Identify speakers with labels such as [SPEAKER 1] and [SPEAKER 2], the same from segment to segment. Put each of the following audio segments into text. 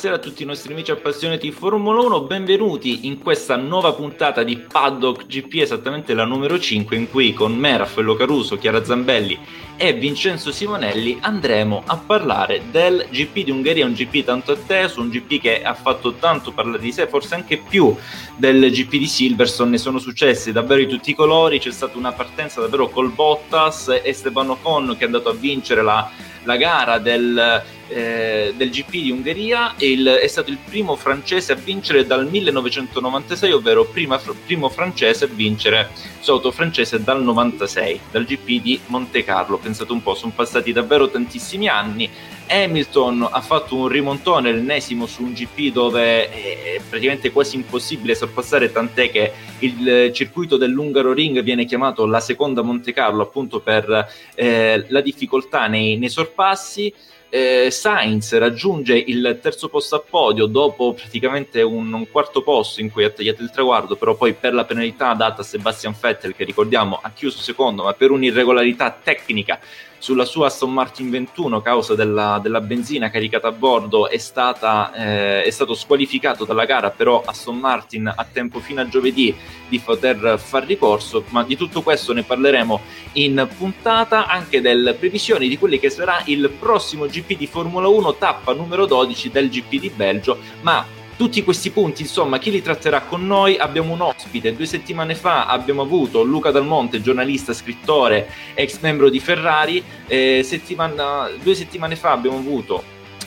[SPEAKER 1] buonasera a tutti i nostri amici appassionati di Formula 1, benvenuti in questa nuova puntata di Paddock GP, esattamente la numero 5, in cui con me, Raffaello Caruso, Chiara Zambelli e Vincenzo Simonelli andremo a parlare del GP di Ungheria, un GP tanto atteso, un GP che ha fatto tanto parlare di sé, forse anche più del GP di Silverstone, ne sono successi davvero di tutti i colori, c'è stata una partenza davvero col Bottas, Esteban Ocon che è andato a vincere la, la gara del eh, del GP di Ungheria e il, è stato il primo francese a vincere dal 1996, ovvero prima, primo francese a vincere su auto francese dal 96, dal GP di Monte Carlo. Pensate un po', sono passati davvero tantissimi anni. Hamilton ha fatto un rimontone, l'ennesimo su un GP dove è praticamente quasi impossibile sorpassare, tant'è che il circuito dell'Ungaro Ring viene chiamato la seconda Monte Carlo appunto per eh, la difficoltà nei, nei sorpassi eh, Sainz raggiunge il terzo posto a podio dopo praticamente un, un, quarto posto in cui ha tagliato il traguardo, però poi per la penalità data a Sebastian Vettel, che ricordiamo ha chiuso secondo, ma per un'irregolarità tecnica sulla sua Aston Martin 21 causa della, della benzina caricata a bordo è, stata, eh, è stato squalificato dalla gara, però Aston Martin ha tempo fino a giovedì di poter far ricorso, ma di tutto questo ne parleremo in puntata, anche delle previsioni di quelli che sarà il prossimo GP di Formula 1, tappa numero 12 del GP di Belgio, ma tutti questi punti, insomma, chi li tratterà con noi? Abbiamo un ospite. Due settimane fa abbiamo avuto Luca Dalmonte, giornalista, scrittore, ex membro di Ferrari. Eh, settimana, due settimane fa abbiamo avuto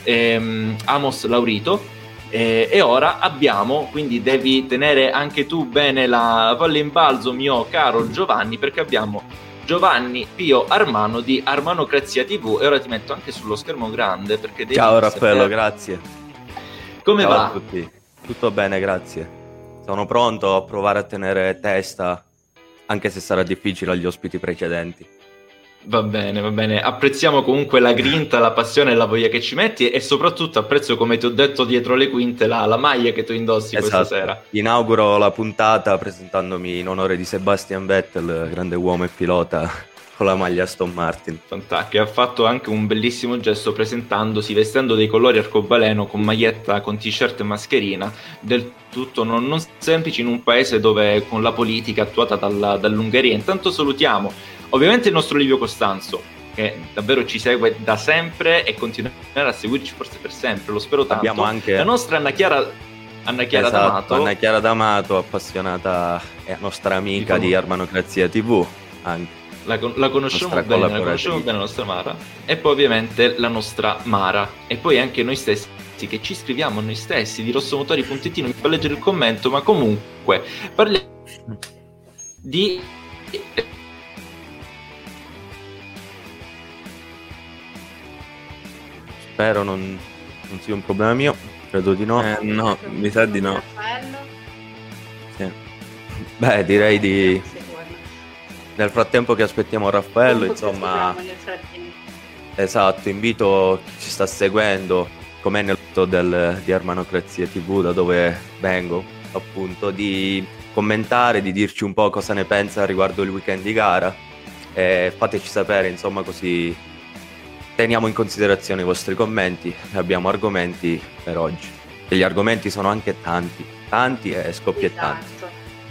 [SPEAKER 1] ehm, Amos Laurito. Eh, e ora abbiamo, quindi devi tenere anche tu bene la palla in balzo, mio caro Giovanni, perché abbiamo Giovanni Pio Armano di Armanocrazia TV e ora ti metto anche sullo schermo grande perché devi
[SPEAKER 2] Ciao Raffaello, grazie.
[SPEAKER 1] Come
[SPEAKER 2] Ciao
[SPEAKER 1] va?
[SPEAKER 2] a tutti. Tutto bene, grazie. Sono pronto a provare a tenere testa, anche se sarà difficile agli ospiti precedenti.
[SPEAKER 1] Va bene, va bene. Apprezziamo comunque la grinta, la passione e la voglia che ci metti e soprattutto apprezzo, come ti ho detto dietro le quinte, la, la maglia che tu indossi esatto. questa sera.
[SPEAKER 2] Inauguro la puntata presentandomi in onore di Sebastian Vettel, grande uomo e pilota con la maglia Aston Martin.
[SPEAKER 1] Fantastico, ha fatto anche un bellissimo gesto presentandosi vestendo dei colori arcobaleno con maglietta, con t-shirt e mascherina, del tutto non, non semplice in un paese dove con la politica attuata dalla, dall'Ungheria. Intanto salutiamo ovviamente il nostro Livio Costanzo, che davvero ci segue da sempre e continuerà a seguirci forse per sempre, lo spero tanto.
[SPEAKER 2] Abbiamo anche
[SPEAKER 1] la nostra Anna Chiara Anna Chiara
[SPEAKER 2] esatto,
[SPEAKER 1] D'Amato.
[SPEAKER 2] Anna Chiara D'Amato, appassionata e nostra amica di, di Armanocrazia TV. Anche
[SPEAKER 1] la, la conosciamo bene, la conosciamo bene la nostra Mara, e poi ovviamente la nostra Mara, e poi anche noi stessi che ci scriviamo noi stessi di rossomotori.it, non mi fa leggere il commento, ma comunque parliamo di...
[SPEAKER 2] Spero non, non sia un problema mio, credo di no.
[SPEAKER 3] Eh, no, mi sa di no.
[SPEAKER 2] Sì. Beh, direi di nel frattempo che aspettiamo Raffaello, insomma, esatto, invito chi ci sta seguendo, come nel del, di Armanocrazia TV, da dove vengo, appunto, di commentare, di dirci un po' cosa ne pensa riguardo il weekend di gara. E fateci sapere, insomma, così teniamo in considerazione i vostri commenti. E abbiamo argomenti per oggi. E gli argomenti sono anche tanti, tanti e scoppiettanti.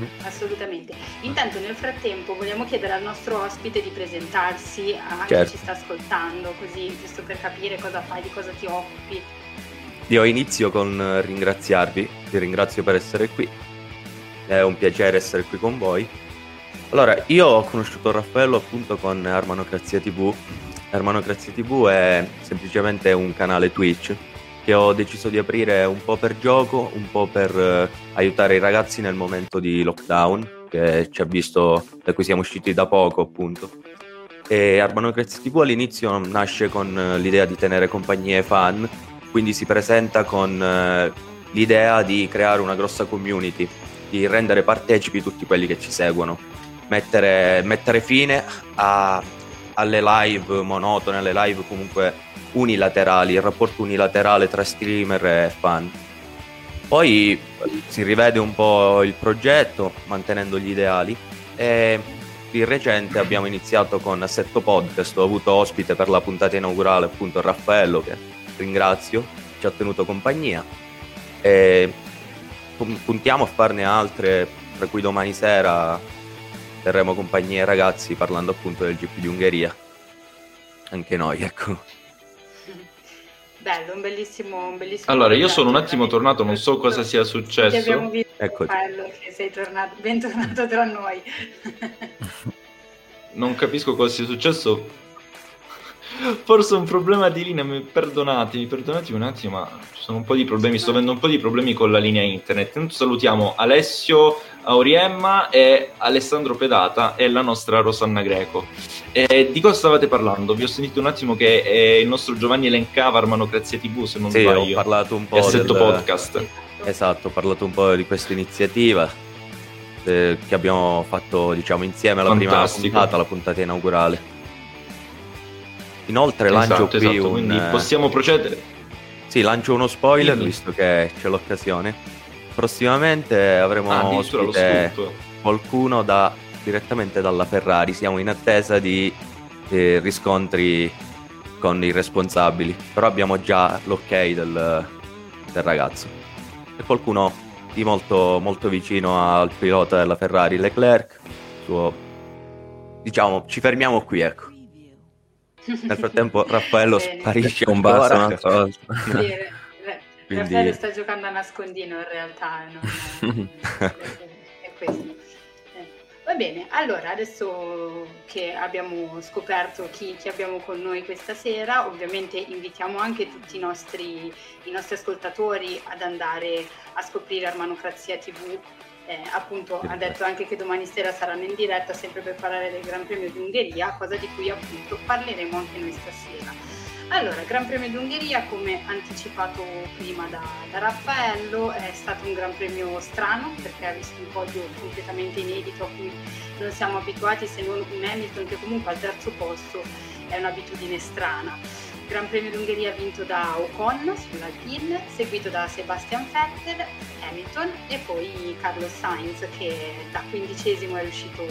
[SPEAKER 4] Esatto. Assolutamente. Intanto nel frattempo vogliamo chiedere al nostro ospite di presentarsi a certo. chi ci sta ascoltando, così giusto per capire cosa fai, di cosa ti occupi.
[SPEAKER 2] Io inizio con ringraziarvi, vi ringrazio per essere qui, è un piacere essere qui con voi. Allora, io ho conosciuto Raffaello appunto con Armanocrazia TV. Armanocrazia TV è semplicemente un canale Twitch che ho deciso di aprire un po' per gioco, un po' per eh, aiutare i ragazzi nel momento di lockdown, che ci ha visto, da cui siamo usciti da poco appunto. E Arbanocrazia TV all'inizio nasce con eh, l'idea di tenere compagnie fan, quindi si presenta con eh, l'idea di creare una grossa community, di rendere partecipi tutti quelli che ci seguono, mettere, mettere fine a, alle live monotone, alle live comunque unilaterali, il rapporto unilaterale tra streamer e fan. Poi si rivede un po' il progetto, mantenendo gli ideali, e di recente abbiamo iniziato con Assetto Podcast, ho avuto ospite per la puntata inaugurale appunto Raffaello, che ringrazio, ci ha tenuto compagnia e puntiamo a farne altre, tra cui domani sera terremo compagnia ai ragazzi parlando appunto del GP di Ungheria. Anche noi, ecco.
[SPEAKER 4] Bello, un bellissimo, un bellissimo
[SPEAKER 1] Allora, io sono un attimo tornato, non so cosa sia successo. Ti
[SPEAKER 4] abbiamo visto ecco. bello che sei tornato, bentornato tra noi.
[SPEAKER 1] non capisco cosa sia successo. Forse un problema di linea, perdonatemi, perdonatemi un attimo, ma ci sono un po' di problemi, sto avendo un po' di problemi con la linea internet. Intanto salutiamo Alessio Auriemma e Alessandro Pedata e la nostra Rosanna Greco. E di cosa stavate parlando? Vi ho sentito un attimo che eh, il nostro Giovanni elencava Armanocrazia TV, se non
[SPEAKER 2] sì,
[SPEAKER 1] sbaglio.
[SPEAKER 2] ho parlato un po'
[SPEAKER 1] del podcast.
[SPEAKER 2] Esatto, ho parlato un po' di questa iniziativa eh, che abbiamo fatto diciamo insieme alla Fantastico. prima puntata, la puntata inaugurale. Inoltre esatto, lancio qui esatto, un...
[SPEAKER 1] quindi possiamo procedere.
[SPEAKER 2] Sì, lancio uno spoiler Dimmi. visto che c'è l'occasione. Prossimamente avremo ah, ospite qualcuno da, direttamente dalla Ferrari. Siamo in attesa di eh, riscontri con i responsabili, però abbiamo già l'ok del, del ragazzo. E qualcuno di molto, molto vicino al pilota della Ferrari, Leclerc. Suo... Diciamo, ci fermiamo qui, ecco. Nel frattempo Raffaello sparisce un basso un'altra volta.
[SPEAKER 4] Quindi... Raffaello sta giocando a nascondino in realtà, non... è questo. Eh, va bene, allora adesso che abbiamo scoperto chi, chi, abbiamo con noi questa sera, ovviamente invitiamo anche tutti i nostri, i nostri ascoltatori ad andare a scoprire Armanocrazia TV eh, appunto ha detto anche che domani sera saranno in diretta sempre per parlare del Gran Premio d'Ungheria, cosa di cui appunto parleremo anche noi stasera. Allora, Gran Premio d'Ungheria, come anticipato prima da, da, Raffaello, è stato un Gran Premio strano perché ha visto un podio completamente inedito a cui non siamo abituati se non un Hamilton che comunque al terzo posto è un'abitudine strana. Gran Premio d'Ungheria vinto da Ocon sull'Alpine, seguito da Sebastian Vettel, Hamilton e poi Carlos Sainz che da quindicesimo è riuscito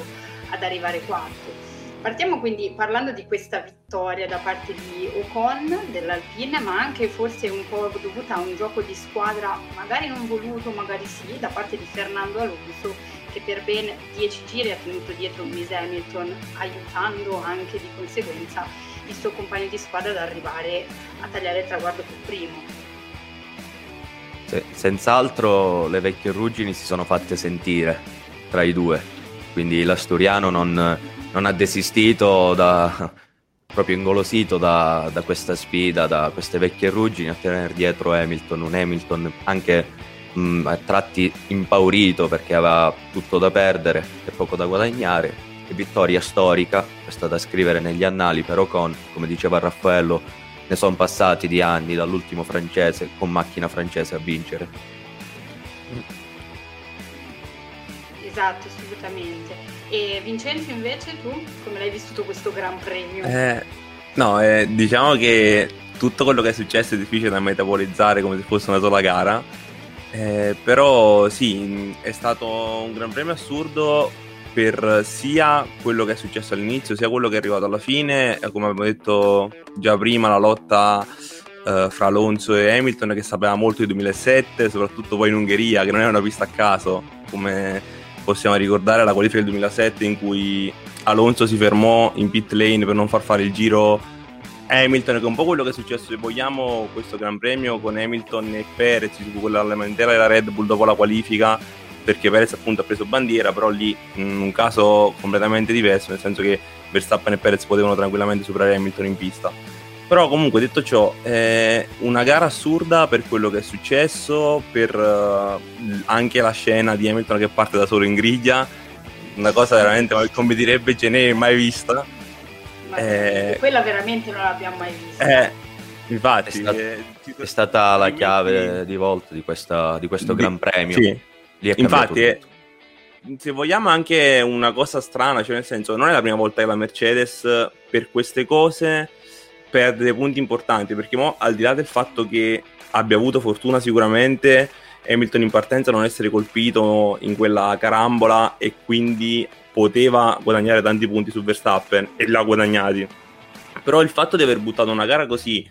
[SPEAKER 4] ad arrivare quarto. Partiamo quindi parlando di questa vittoria da parte di Ocon dell'Alpine, ma anche forse un po' dovuta a un gioco di squadra magari non voluto, magari sì, da parte di Fernando Alonso che per ben 10 giri ha tenuto dietro Lewis Hamilton, aiutando anche di conseguenza il suo compagno di squadra ad arrivare a tagliare il traguardo più primo.
[SPEAKER 2] Sì, senz'altro le vecchie ruggini si sono fatte sentire tra i due, quindi l'Asturiano non, non ha desistito da, proprio ingolosito da, da, questa sfida, da queste vecchie ruggini a tenere dietro Hamilton, un Hamilton anche mh, a tratti impaurito perché aveva tutto da perdere e poco da guadagnare vittoria storica, questa da scrivere negli annali per Ocon, come diceva Raffaello, ne sono passati di anni dall'ultimo francese con macchina francese a vincere.
[SPEAKER 4] Esatto, assolutamente. E Vincenzo invece tu come l'hai vissuto questo Gran Premio?
[SPEAKER 3] Eh, no, eh, diciamo che tutto quello che è successo è difficile da metabolizzare come se fosse una sola gara. Eh, però sì, è stato un Gran Premio assurdo per sia quello che è successo all'inizio, sia quello che è arrivato alla fine, come abbiamo detto già prima, la lotta uh, fra Alonso e Hamilton che sapeva molto di 2007, soprattutto poi in Ungheria, che non è una pista a caso, come possiamo ricordare la qualifica del 2007 in cui Alonso si fermò in pit lane per non far fare il giro Hamilton, che è un po' quello che è successo, se vogliamo, questo Gran Premio con Hamilton e Perez su quella lamentela della Red Bull dopo la qualifica perché Perez appunto ha preso bandiera, però lì in un caso completamente diverso, nel senso che Verstappen e Perez potevano tranquillamente superare Hamilton in pista. Però comunque detto ciò, è una gara assurda per quello che è successo, per uh, anche la scena di Hamilton che parte da solo in griglia, una cosa veramente, come direbbe Gene, mai vista.
[SPEAKER 4] Ma eh, quella veramente non l'abbiamo mai vista.
[SPEAKER 3] Eh, infatti, è,
[SPEAKER 2] stat- eh, è stata la chiave di volta di, questa, di questo di, Gran Premio.
[SPEAKER 3] Sì Infatti, è, se vogliamo anche una cosa strana, cioè nel senso, non è la prima volta che la Mercedes per queste cose perde punti importanti, perché mo, al di là del fatto che abbia avuto fortuna sicuramente, Hamilton in partenza non essere colpito in quella carambola e quindi poteva guadagnare tanti punti su Verstappen e l'ha guadagnati. Però il fatto di aver buttato una gara così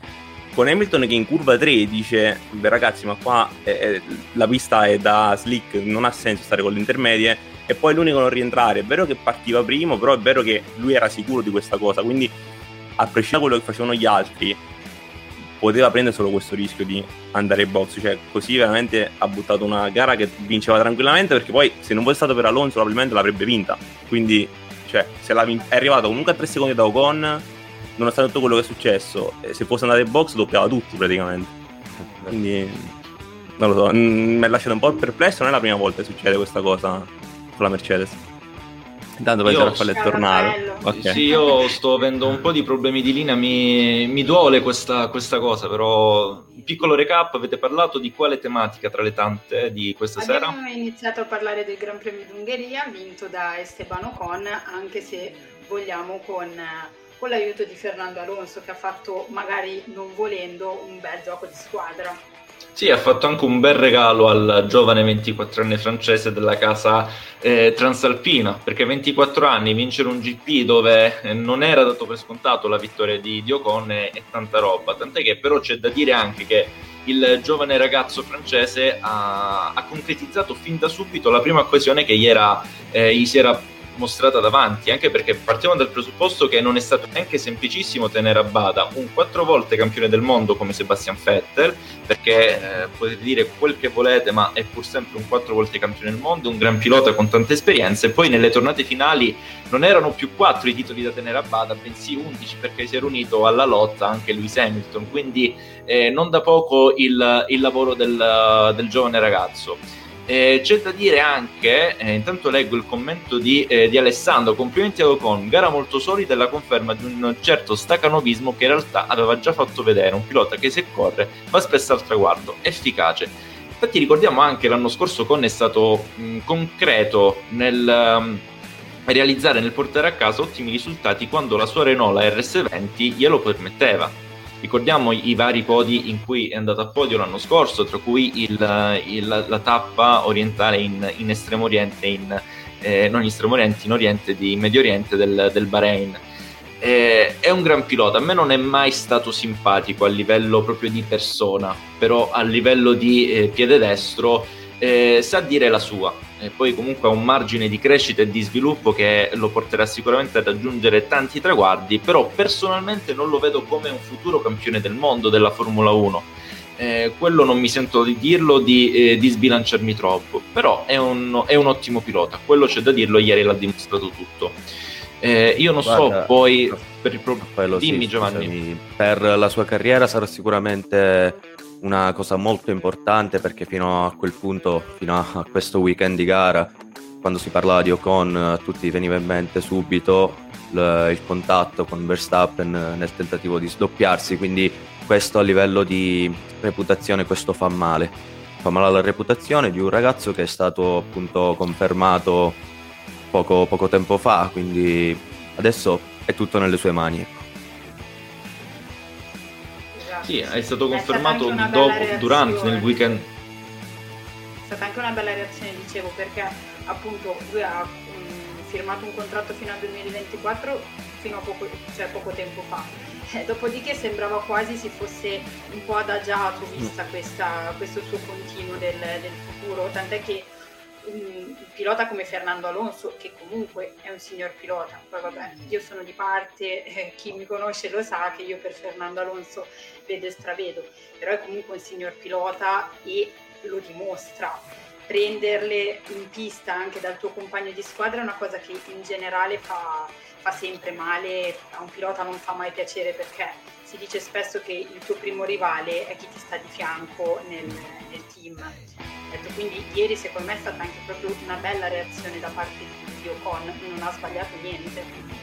[SPEAKER 3] con Hamilton che in curva 3 dice beh ragazzi ma qua è, è, la pista è da slick non ha senso stare con le intermedie e poi l'unico a non rientrare è vero che partiva primo però è vero che lui era sicuro di questa cosa quindi a prescindere da quello che facevano gli altri poteva prendere solo questo rischio di andare in box cioè così veramente ha buttato una gara che vinceva tranquillamente perché poi se non fosse stato per Alonso probabilmente l'avrebbe vinta quindi cioè vin- è arrivato comunque a 3 secondi da Ocon nonostante tutto quello che è successo, se fosse andato in box doppiava tutti praticamente. Quindi non lo so, mi ha lasciato un po' perplesso, non è la prima volta che succede questa cosa con la Mercedes. Intanto penso Raffaele è tornato.
[SPEAKER 1] Okay. Sì, io sto avendo un po' di problemi di linea, mi, mi duole questa, questa, cosa, però un piccolo recap, avete parlato di quale tematica tra le tante di questa
[SPEAKER 4] Abbiamo
[SPEAKER 1] sera?
[SPEAKER 4] Abbiamo iniziato a parlare del Gran Premio d'Ungheria, vinto da Esteban Ocon, anche se vogliamo con con l'aiuto di Fernando Alonso che ha fatto magari non volendo un bel gioco di squadra.
[SPEAKER 1] Sì, ha fatto anche un bel regalo al giovane 24enne francese della casa eh, transalpina, perché 24 anni vincere un GP dove eh, non era dato per scontato la vittoria di, di Ocon è, è tanta roba, tant'è che però c'è da dire anche che il giovane ragazzo francese ha, ha concretizzato fin da subito la prima occasione che gli, era, eh, gli si era mostrata davanti, anche perché partiamo dal presupposto che non è stato neanche semplicissimo tenere a bada un quattro volte campione del mondo come Sebastian Vettel, perché eh, potete dire quel che volete, ma è pur sempre un quattro volte campione del mondo, un gran pilota con tante esperienze, e poi nelle tornate finali non erano più quattro i titoli da tenere a bada, bensì undici perché si era unito alla lotta anche Lewis Hamilton, quindi eh, non da poco il, il lavoro del, del giovane ragazzo. Eh, c'è da dire anche, eh, intanto leggo il commento di, eh, di, Alessandro, complimenti a Ocon, gara molto solida e la conferma di un certo stacanovismo che in realtà aveva già fatto vedere, un pilota che se corre va spesso al traguardo, efficace. Infatti ricordiamo anche l'anno scorso Ocon è stato mh, concreto nel... Um, realizzare nel portare a casa ottimi risultati quando la sua Renault la RS20 glielo permetteva Ricordiamo i, vari podi in cui è andato a podio l'anno scorso, tra cui il, il, la tappa orientale in, in estremo oriente, in, eh, non in estremo oriente, in oriente di Medio Oriente del, del Bahrain. Eh, è un gran pilota, a me non è mai stato simpatico a livello proprio di persona, però a livello di eh, piede destro eh, sa dire la sua e poi comunque ha un margine di crescita e di sviluppo che lo porterà sicuramente a raggiungere tanti traguardi, però personalmente non lo vedo come un futuro campione del mondo della Formula 1. Eh, quello non mi sento di dirlo, di, eh, di sbilanciarmi troppo, però è un, è un, ottimo pilota, quello c'è da dirlo, ieri l'ha dimostrato tutto. Eh, io non Guarda, so poi per il
[SPEAKER 2] problema. Dimmi sì, Giovanni. Scusami, per la sua carriera sarà sicuramente una cosa molto importante perché fino a quel punto, fino a questo weekend di gara, quando si parlava di Ocon, a tutti veniva in mente subito il, il contatto con Verstappen nel tentativo di sdoppiarsi, quindi questo a livello di reputazione, questo fa male. Fa male alla reputazione di un ragazzo che è stato appunto confermato poco, poco tempo fa, quindi adesso è tutto nelle sue mani.
[SPEAKER 1] Sì, è stato confermato è dopo, durante nel weekend.
[SPEAKER 4] È stata anche una bella reazione, dicevo, perché appunto lui ha um, firmato un contratto fino al 2024 fino a poco, cioè poco tempo fa. Eh, dopodiché sembrava quasi si fosse un po' adagiato vista questa, questo suo continuo del, del futuro, tant'è che un pilota come Fernando Alonso, che comunque è un signor pilota, poi vabbè, io sono di parte, eh, chi mi conosce lo sa che io per Fernando Alonso vedo e stravedo, però è comunque un signor pilota e lo dimostra. Prenderle in pista anche dal tuo compagno di squadra è una cosa che in generale fa, fa sempre male, a un pilota non fa mai piacere perché si dice spesso che il tuo primo rivale è chi ti sta di fianco nel, nel team Ecco, quindi ieri secondo me è stata anche proprio una bella reazione da parte di Ocon, non ha sbagliato niente.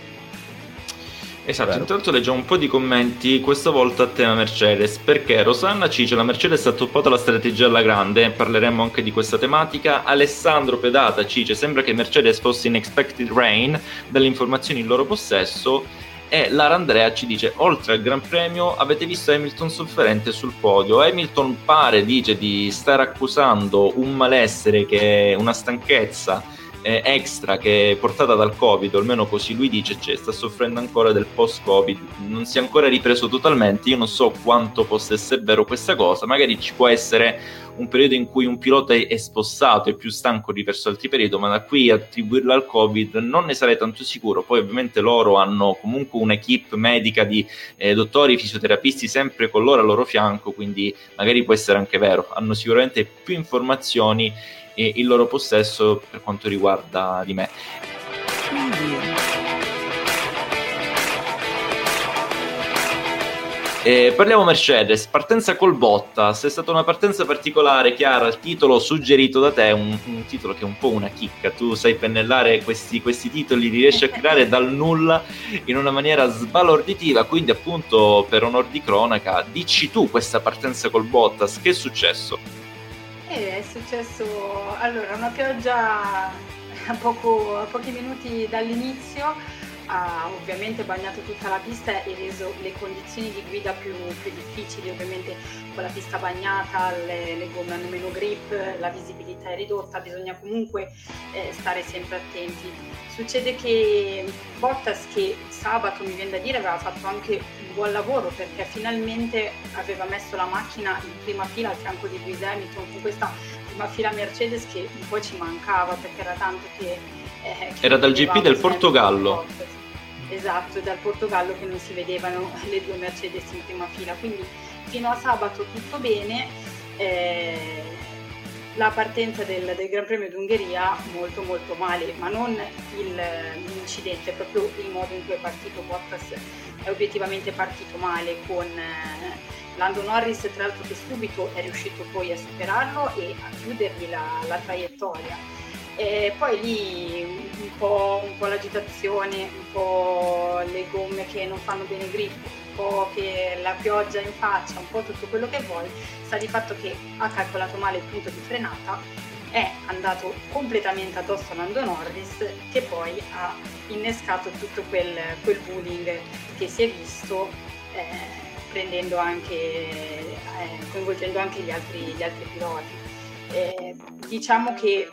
[SPEAKER 1] Esatto, Vero. intanto leggiamo un po' di commenti, questa volta a tema Mercedes, perché Rosanna ci dice la Mercedes ha toppato la strategia alla grande, parleremo anche di questa tematica, Alessandro Pedata ci dice sembra che Mercedes fosse in expected rain, dalle informazioni in loro possesso, e Lara Andrea ci dice oltre al Gran Premio avete visto Hamilton sofferente sul podio. Hamilton pare dice di stare accusando un malessere che è una stanchezza eh, extra che è portata dal Covid, o almeno così lui dice, cioè, sta soffrendo ancora del post-Covid, non si è ancora ripreso totalmente, io non so quanto possa essere vero questa cosa, magari ci può essere un periodo in cui un pilota è, spossato, è più stanco riverso altri periodi, ma da qui attribuirla al Covid non ne sarei tanto sicuro. Poi ovviamente loro hanno comunque un'equipe medica di eh, dottori, fisioterapisti sempre con loro al loro fianco, quindi magari può essere anche vero. Hanno sicuramente più informazioni eh, in loro possesso per quanto riguarda di me. Eh, parliamo Mercedes, partenza col Bottas, è stata una partenza particolare, Chiara, il titolo suggerito da te un, un, titolo che è un po' una chicca, tu sai pennellare questi, questi, titoli, li riesci a creare dal nulla in una maniera sbalorditiva, quindi appunto per onor di cronaca, dici tu questa partenza col Bottas, che è successo?
[SPEAKER 4] Eh, è successo, allora, una pioggia a, poco, a pochi minuti dall'inizio, ha ovviamente bagnato tutta la pista e reso le condizioni di guida più, più difficili, ovviamente con la pista bagnata, le, le, gomme hanno meno grip, la visibilità è ridotta, bisogna comunque eh, stare sempre attenti. Succede che Bottas che sabato mi viene da dire aveva fatto anche un buon lavoro perché finalmente aveva messo la macchina in prima fila al fianco di Lewis Hamilton con questa prima fila Mercedes che un po' ci mancava perché era tanto che...
[SPEAKER 1] Eh, che era dal GP del Portogallo.
[SPEAKER 4] Esatto, dal Portogallo che non si vedevano le due Mercedes in prima fila. Quindi fino a sabato tutto bene. Eh, la partenza del, del, Gran Premio d'Ungheria molto molto male, ma non il, l'incidente, proprio il modo in cui è partito Bottas è obiettivamente partito male con eh, Lando Norris tra l'altro che subito è riuscito poi a superarlo e a chiudergli la, la traiettoria e poi lì un po', un po', l'agitazione, un po' le gomme che non fanno bene grip, un po' che la pioggia in faccia, un po' tutto quello che vuoi, sta di fatto che ha calcolato male il punto di frenata, è andato completamente addosso a Lando Norris che poi ha innescato tutto quel, quel bullying che si è visto eh, prendendo anche, eh, coinvolgendo anche gli altri, gli altri piloti. Eh, diciamo che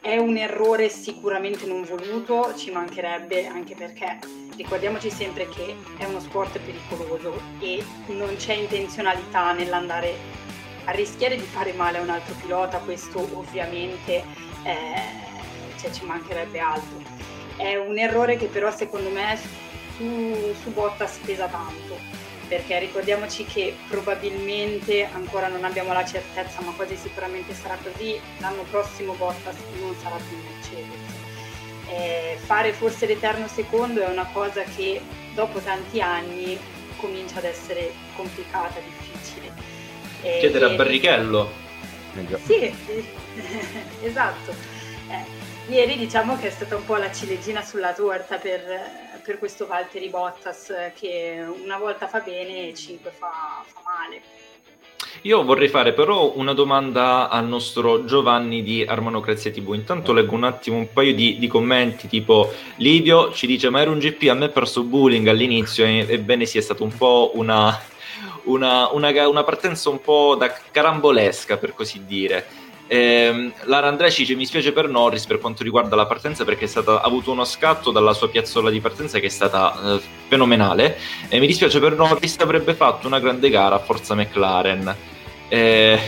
[SPEAKER 4] è un errore sicuramente non voluto, ci mancherebbe anche perché ricordiamoci sempre che è uno sport pericoloso e non c'è intenzionalità nell'andare a rischiare di fare male a un altro pilota, questo ovviamente eh, cioè, ci mancherebbe altro. È un errore che però secondo me su, su Bottas pesa tanto perché ricordiamoci che probabilmente ancora non abbiamo la certezza, ma quasi sicuramente sarà così, l'anno prossimo Bottas non sarà più Mercedes. Eh, fare forse l'eterno secondo è una cosa che dopo tanti anni comincia ad essere complicata, difficile.
[SPEAKER 1] Eh, Chiedere a Barrichello.
[SPEAKER 4] Sì, esatto. Eh, ieri diciamo che è stata un po' la ciliegina sulla torta per, per questo Valtteri Bottas che una volta fa bene e cinque fa, fa male.
[SPEAKER 1] Io vorrei fare però una domanda al nostro Giovanni di Armonocrazia TV. Intanto leggo un attimo un paio di, di commenti, tipo Livio ci dice ma era un GP, a me ha perso bullying all'inizio, ebbene sì, è stata un po' una, una, una, una partenza un po' da carambolesca per così dire. Eh, Lara Andresci dice mi spiace per Norris per quanto riguarda la partenza perché stata, ha avuto uno scatto dalla sua piazzola di partenza che è stata eh, fenomenale. E mi dispiace per Norris avrebbe fatto una grande gara a Forza McLaren. Eh,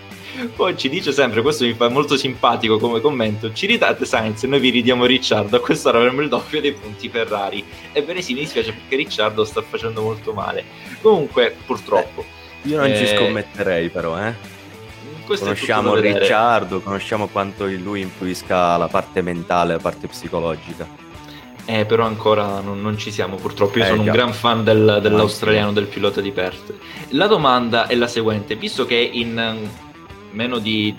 [SPEAKER 1] poi ci dice sempre questo mi fa molto simpatico come commento ci ridate Sainz? E noi vi ridiamo Ricciardo a quest'ora avremo il doppio dei punti Ferrari. Ebbene sì mi dispiace perché Ricciardo sta facendo molto male. Comunque purtroppo.
[SPEAKER 2] Io non ci eh, scommetterei però eh questo conosciamo Ricciardo, conosciamo quanto in lui influisca la parte mentale, la parte psicologica.
[SPEAKER 1] Eh, però ancora non, non ci siamo purtroppo. Io eh, sono già. un gran fan del, dell'australiano, del pilota di Perth. La domanda è la seguente: visto che in meno di,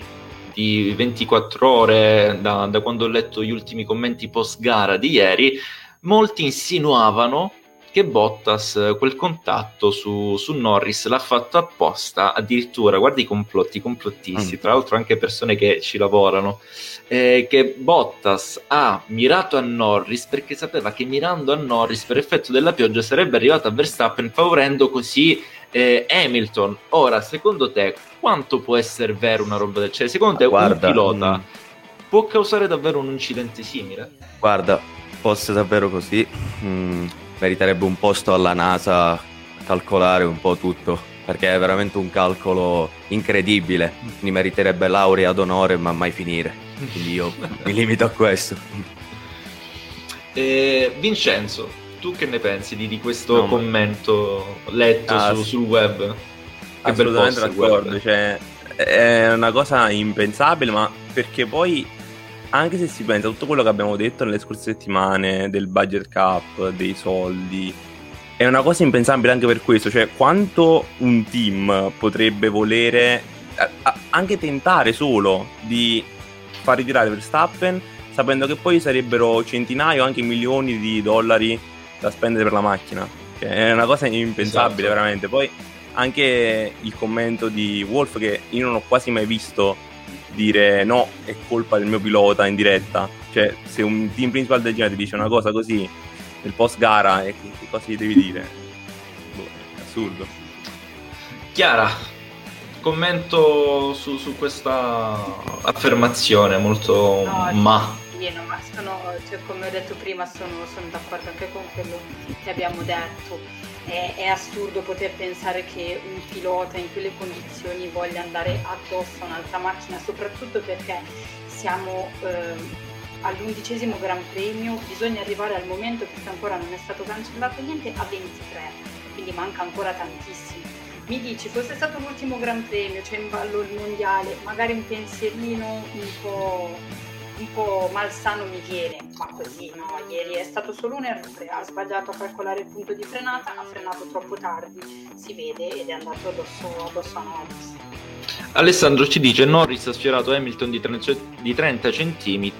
[SPEAKER 1] di 24 ore da, da quando ho letto gli ultimi commenti post gara di ieri, molti insinuavano che Bottas quel contatto su, su, Norris l'ha fatto apposta, addirittura, guarda i complotti, i complottisti, mm. tra l'altro anche persone che ci lavorano, eh, che Bottas ha mirato a Norris perché sapeva che mirando a Norris per effetto della pioggia sarebbe arrivato a Verstappen favorendo così eh, Hamilton. Ora, secondo te, quanto può essere vero una roba del genere? Secondo te, guarda, un pilota... Mh può causare davvero un incidente simile?
[SPEAKER 2] Guarda, fosse davvero così, mm, meriterebbe un posto alla NASA a calcolare un po' tutto, perché è veramente un calcolo incredibile, mi meriterebbe laurea ad onore ma mai finire, quindi io mi limito a questo.
[SPEAKER 1] Eh, Vincenzo, tu che ne pensi di, di questo no, commento letto ah, su, sul web?
[SPEAKER 3] Che assolutamente d'accordo, cioè, è una cosa impensabile, ma perché poi anche se si pensa a tutto quello che abbiamo detto nelle scorse settimane del budget cap, dei soldi, è una cosa impensabile anche per questo, cioè quanto un team potrebbe volere anche tentare solo di far ritirare Verstappen sapendo che poi sarebbero centinaia o anche milioni di dollari da spendere per la macchina. Cioè, è una cosa impensabile esatto. veramente. Poi anche il commento di Wolf che io non ho quasi mai visto dire no, è colpa del mio pilota in diretta. Cioè, se un team principal del genere ti dice una cosa così nel post gara, che, che cosa gli devi dire? Boh, è assurdo.
[SPEAKER 1] Chiara, commento su, su questa affermazione molto no, ma.
[SPEAKER 4] Pieno, ma sono, cioè, come ho detto prima, sono, sono d'accordo anche con quello che abbiamo detto. È, è, assurdo poter pensare che un pilota in quelle condizioni voglia andare addosso a un'altra macchina, soprattutto perché siamo eh, all'undicesimo Gran Premio, bisogna arrivare al momento perché ancora non è stato cancellato niente a 23, quindi manca ancora tantissimo. Mi dici fosse stato l'ultimo Gran Premio, c'è cioè in ballo il mondiale, magari un pensierino un po', un po' malsano mi viene, ma così no, ieri è stato solo un errore, ha sbagliato a calcolare il punto di frenata, ha frenato troppo tardi, si vede ed è andato addosso, addosso a Norris.
[SPEAKER 1] Alessandro ci dice Norris ha sfiorato Hamilton di 30, di 30 centimetri,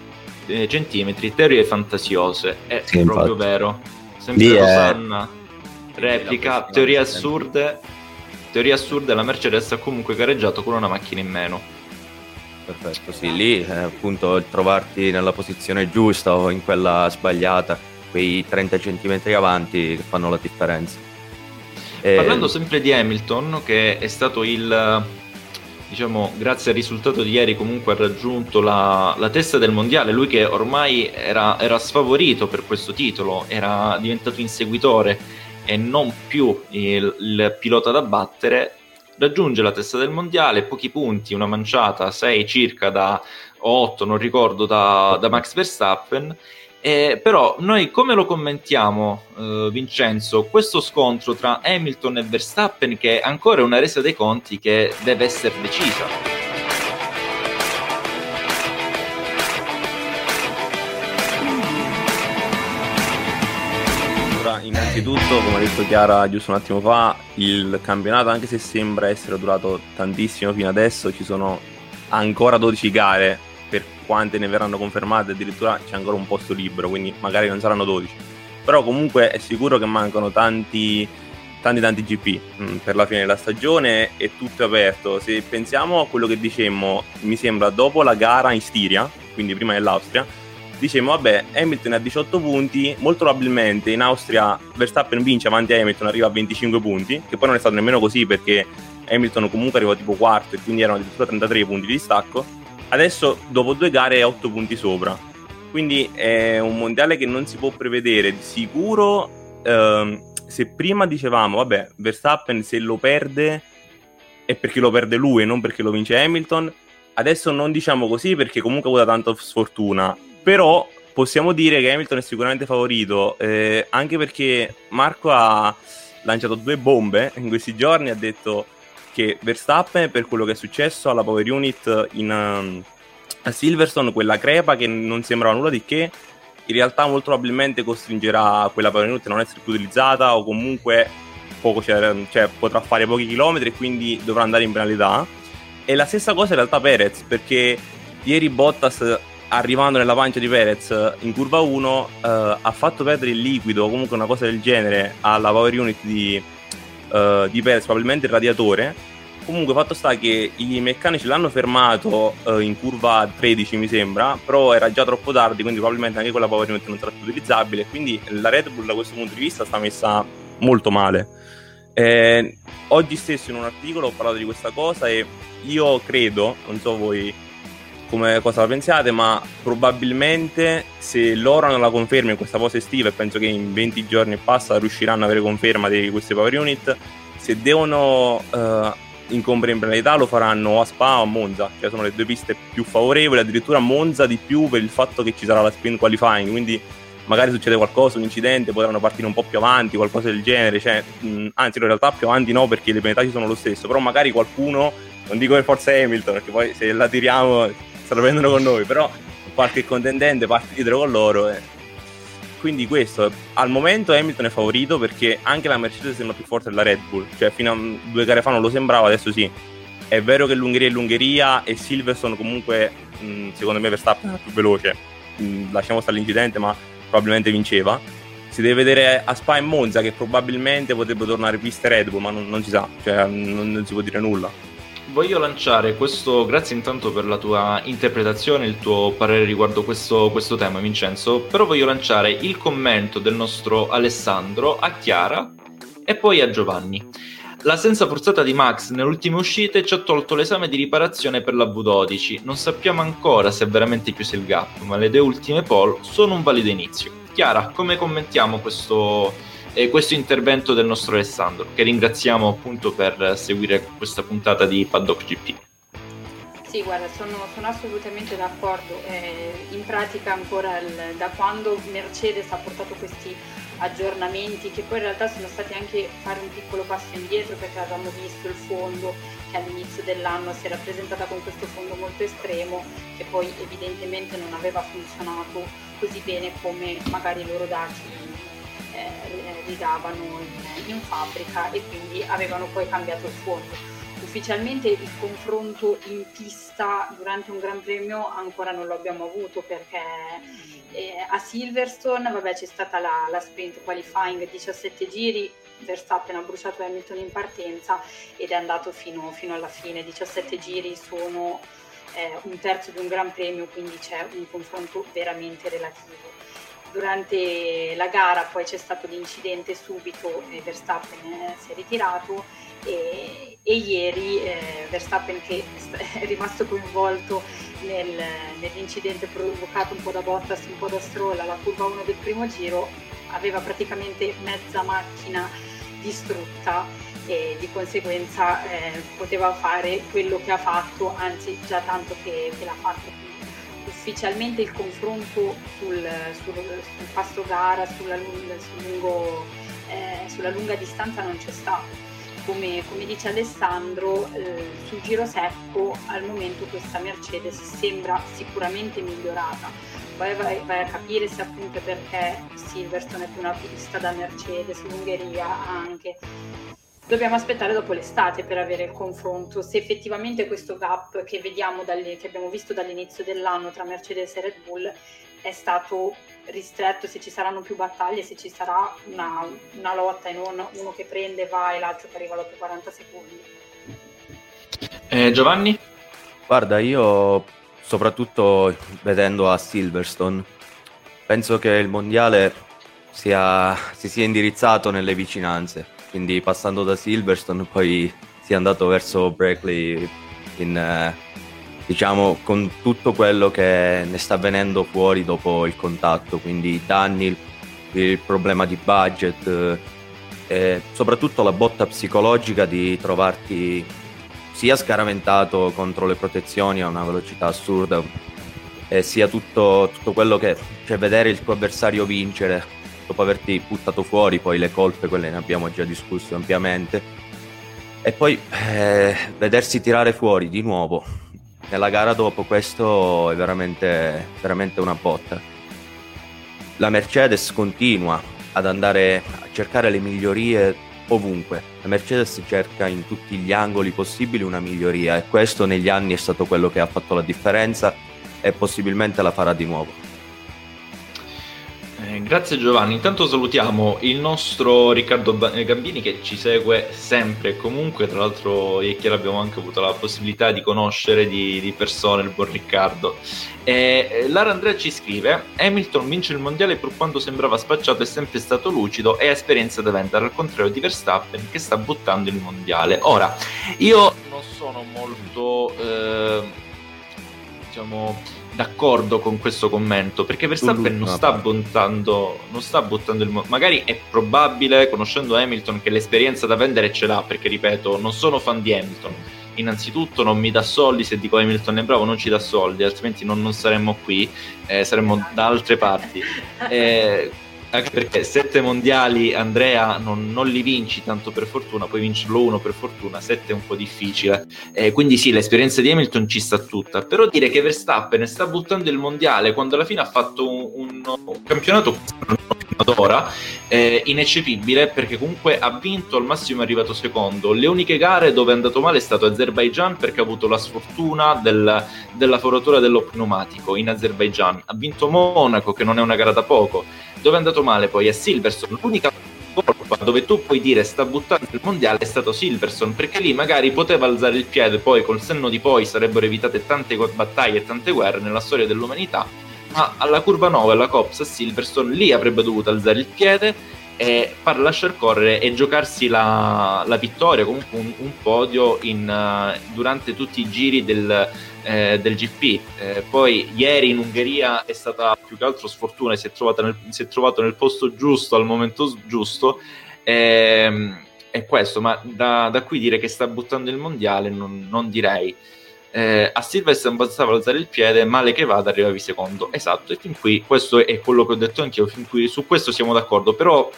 [SPEAKER 1] eh, centimetri, teorie fantasiose, è sì, proprio infatti. vero. Sempre Rosanna, è... replica, teorie assurde teoria assurda la Mercedes ha comunque gareggiato con una macchina in meno.
[SPEAKER 2] Perfetto, sì, lì eh, appunto trovarti nella posizione giusta o in quella sbagliata, quei 30 cm avanti che fanno la differenza.
[SPEAKER 1] E... Parlando sempre di Hamilton, che è stato il, diciamo, grazie al risultato di ieri comunque ha raggiunto la, la testa del mondiale, lui che ormai era, era sfavorito per questo titolo, era diventato inseguitore e non più il, il pilota da battere, raggiunge la testa del mondiale, pochi punti, una manciata, 6 circa da 8, non ricordo, da, da Max Verstappen. Eh, però noi come lo commentiamo, eh, Vincenzo, questo scontro tra Hamilton e Verstappen che è ancora una resa dei conti che deve essere decisa?
[SPEAKER 3] Innanzitutto, come ha detto Chiara giusto un attimo fa, il campionato, anche se sembra essere durato tantissimo fino adesso, ci sono ancora 12 gare, per quante ne verranno confermate, addirittura c'è ancora un posto libero, quindi magari non saranno 12. Però comunque è sicuro che mancano tanti, tanti, tanti GP mm, per la fine della stagione e tutto è aperto. Se pensiamo a quello che dicemmo, mi sembra dopo la gara in Stiria, quindi prima dell'Austria, dicevamo vabbè Hamilton ha 18 punti molto probabilmente in Austria Verstappen vince avanti a Hamilton arriva a 25 punti che poi non è stato nemmeno così perché Hamilton comunque arriva tipo quarto e quindi erano addirittura 33 punti di distacco. Adesso dopo due gare è 8 punti sopra. Quindi è un mondiale che non si può prevedere. Di sicuro ehm, se prima dicevamo vabbè Verstappen se lo perde è perché lo perde lui e non perché lo vince Hamilton adesso non diciamo così perché comunque ha avuto tanta sfortuna però possiamo dire che Hamilton è sicuramente favorito, eh, anche perché Marco ha lanciato due bombe in questi giorni, ha detto che Verstappen per quello che è successo alla Power Unit in, um, a Silverstone, quella crepa che non sembrava nulla di che, in realtà molto probabilmente costringerà quella Power Unit a non essere più utilizzata o comunque cioè, cioè, potrà fare pochi chilometri e quindi dovrà andare in penalità. E la stessa cosa in realtà Perez, perché ieri Bottas arrivando nella pancia di Perez in curva 1 eh, ha fatto perdere il liquido o comunque una cosa del genere alla power unit di, eh, di Perez, probabilmente il radiatore. Comunque fatto sta che i meccanici l'hanno fermato eh, in curva 13 mi sembra, però era già troppo tardi, quindi probabilmente anche quella power unit non sarà più utilizzabile, quindi la Red Bull da questo punto di vista sta messa molto male. Eh, oggi stesso in un articolo ho parlato di questa cosa e io credo, non so voi come cosa la pensiate, ma probabilmente se loro hanno la conferma in questa pausa estiva, e penso che in 20 giorni e passa riusciranno ad avere conferma di queste power unit, se devono uh, incombere in penalità lo faranno a Spa o a Monza, cioè sono le due piste più favorevoli, addirittura Monza di più per il fatto che ci sarà la sprint qualifying, quindi magari succede qualcosa, un incidente, potranno partire un po' più avanti, qualcosa del genere, cioè, mh, anzi in realtà più avanti no perché le penalità ci sono lo stesso, però magari qualcuno, non dico per forza Hamilton, perché poi se la tiriamo se la prendono con noi, però qualche contendente parte dietro con loro. Eh. Quindi questo, al momento Hamilton è favorito perché anche la Mercedes sembra più forte della Red Bull, cioè fino a due gare fa non lo sembrava, adesso sì. È vero che l'Ungheria è l'Ungheria e Silverstone comunque, mh, secondo me Verstappen è più veloce, mh, lasciamo stare l'incidente, ma probabilmente vinceva. Si deve vedere a Spa e Monza che probabilmente potrebbe tornare piste Red Bull, ma non, non si sa, cioè non, non si può dire nulla
[SPEAKER 1] voglio lanciare questo, grazie intanto per la tua interpretazione, il tuo parere riguardo questo, questo, tema Vincenzo, però voglio lanciare il commento del nostro Alessandro a Chiara e poi a Giovanni. L'assenza forzata di Max nelle ultime uscite ci ha tolto l'esame di riparazione per la V12, non sappiamo ancora se è veramente chiuso il gap, ma le due ultime pole sono un valido inizio. Chiara, come commentiamo questo, eh, questo intervento del nostro Alessandro, che ringraziamo appunto per seguire questa puntata di Paddock GP.
[SPEAKER 4] Sì, guarda, sono, sono assolutamente d'accordo. Eh, in pratica ancora il, da quando Mercedes ha portato questi aggiornamenti che poi in realtà sono stati anche fare un piccolo passo indietro perché avevamo visto il fondo che all'inizio dell'anno si era presentata con questo fondo molto estremo che poi evidentemente non aveva funzionato così bene come magari loro dati eh, ridavano in, in fabbrica e quindi avevano poi cambiato il fondo. Ufficialmente il confronto in pista durante un Gran Premio ancora non lo abbiamo avuto perché eh, a Silverstone vabbè, c'è stata la, la, sprint qualifying 17 giri Verstappen ha bruciato Hamilton in partenza ed è andato fino, fino alla fine. 17 giri sono eh, un terzo di un Gran Premio quindi c'è un confronto veramente relativo durante la gara poi c'è stato l'incidente subito e Verstappen eh, si è ritirato e, e ieri eh, Verstappen che è rimasto coinvolto nel, nell'incidente provocato un po' da Bottas, un po' da Stroll alla curva 1 del primo giro aveva praticamente mezza macchina distrutta e di conseguenza eh, poteva fare quello che ha fatto, anzi già tanto che, che l'ha fatto ufficialmente il confronto sul, sul, sul passo gara, sulla, sul lungo, eh, sulla, lunga distanza non c'è stato. Come, come dice Alessandro, eh, sul giro secco al momento questa Mercedes sembra sicuramente migliorata. Poi vai, vai a capire se appunto perché Silverstone è più una pista da Mercedes, l'Ungheria anche dobbiamo aspettare dopo l'estate per avere il confronto se effettivamente questo gap che, vediamo dalle, che abbiamo visto dall'inizio dell'anno tra Mercedes e Red Bull è stato ristretto, se ci saranno più battaglie, se ci sarà una, una lotta e non uno che prende, va e l'altro che arriva dopo 40 secondi.
[SPEAKER 1] Eh, Giovanni?
[SPEAKER 2] Guarda, io soprattutto vedendo a Silverstone, penso che il mondiale sia, si sia indirizzato nelle vicinanze quindi passando da Silverstone poi si è andato verso Brackley in, eh, diciamo con tutto quello che ne sta venendo fuori dopo il contatto, quindi i danni, il, il problema di budget eh, e soprattutto la botta psicologica di trovarti sia scaraventato contro le protezioni a una velocità assurda sia tutto, tutto quello che cioè vedere il tuo avversario vincere dopo averti buttato fuori, poi le colpe, quelle ne abbiamo già discusso ampiamente, e poi eh, vedersi tirare fuori di nuovo nella gara dopo questo è veramente, veramente una botta. La Mercedes continua ad andare a cercare le migliorie ovunque. La Mercedes cerca in tutti gli angoli possibili una miglioria e questo negli anni è stato quello che ha fatto la differenza e possibilmente la farà di nuovo.
[SPEAKER 1] Eh, grazie Giovanni, intanto salutiamo il nostro Riccardo eh, Gambini che ci segue sempre e comunque, tra l'altro ieri e abbiamo anche avuto la possibilità di conoscere di, di persona il buon Riccardo. Eh, Lara Andrea ci scrive, Hamilton vince il mondiale pur quando sembrava spacciato è sempre stato lucido e ha esperienza da vendere, al contrario di Verstappen che sta buttando il mondiale. Ora, io non sono molto... Eh, diciamo, d'accordo con questo commento perché Verstappen non sta buttando non sta buttando il mo- magari è probabile conoscendo Hamilton che l'esperienza da vendere ce l'ha perché ripeto non sono fan di Hamilton. Innanzitutto non mi dà soldi se dico Hamilton è bravo non ci dà soldi altrimenti non, non saremmo qui eh, saremmo da altre parti. Eh, anche perché sette mondiali Andrea non, non, li vinci tanto per fortuna, puoi vincerlo uno per fortuna, sette è un po' difficile. Eh, quindi sì, l'esperienza di Hamilton ci sta tutta, però dire che Verstappen sta buttando il mondiale quando alla fine ha fatto un, un, un campionato ad ora è ineccepibile perché comunque ha vinto al massimo è arrivato secondo. Le uniche gare dove è andato male è stato Azerbaijan perché ha avuto la sfortuna del, della foratura dello pneumatico in Azerbaijan. Ha vinto Monaco che non è una gara da poco. Dove è andato male poi è Silverstone. L'unica colpa dove tu puoi dire sta buttando il mondiale è stato Silverson perché lì magari poteva alzare il piede poi col senno di poi sarebbero evitate tante battaglie e tante guerre nella storia dell'umanità ma alla curva 9 alla Cops a Silverstone lì avrebbe dovuto alzare il piede e far lasciar correre e giocarsi la, la vittoria comunque un, un podio in, uh, durante tutti i giri del, eh, del GP eh, poi ieri in Ungheria è stata più che altro sfortuna si è, nel, si è trovato nel posto giusto al momento giusto. E, è questo ma da, da, qui dire che sta buttando il mondiale non, non direi. Eh, a Silverstone bastava alzare il piede, male che vada, arrivavi secondo. Esatto, e fin qui questo è quello che ho detto anch'io, fin qui su questo siamo d'accordo, però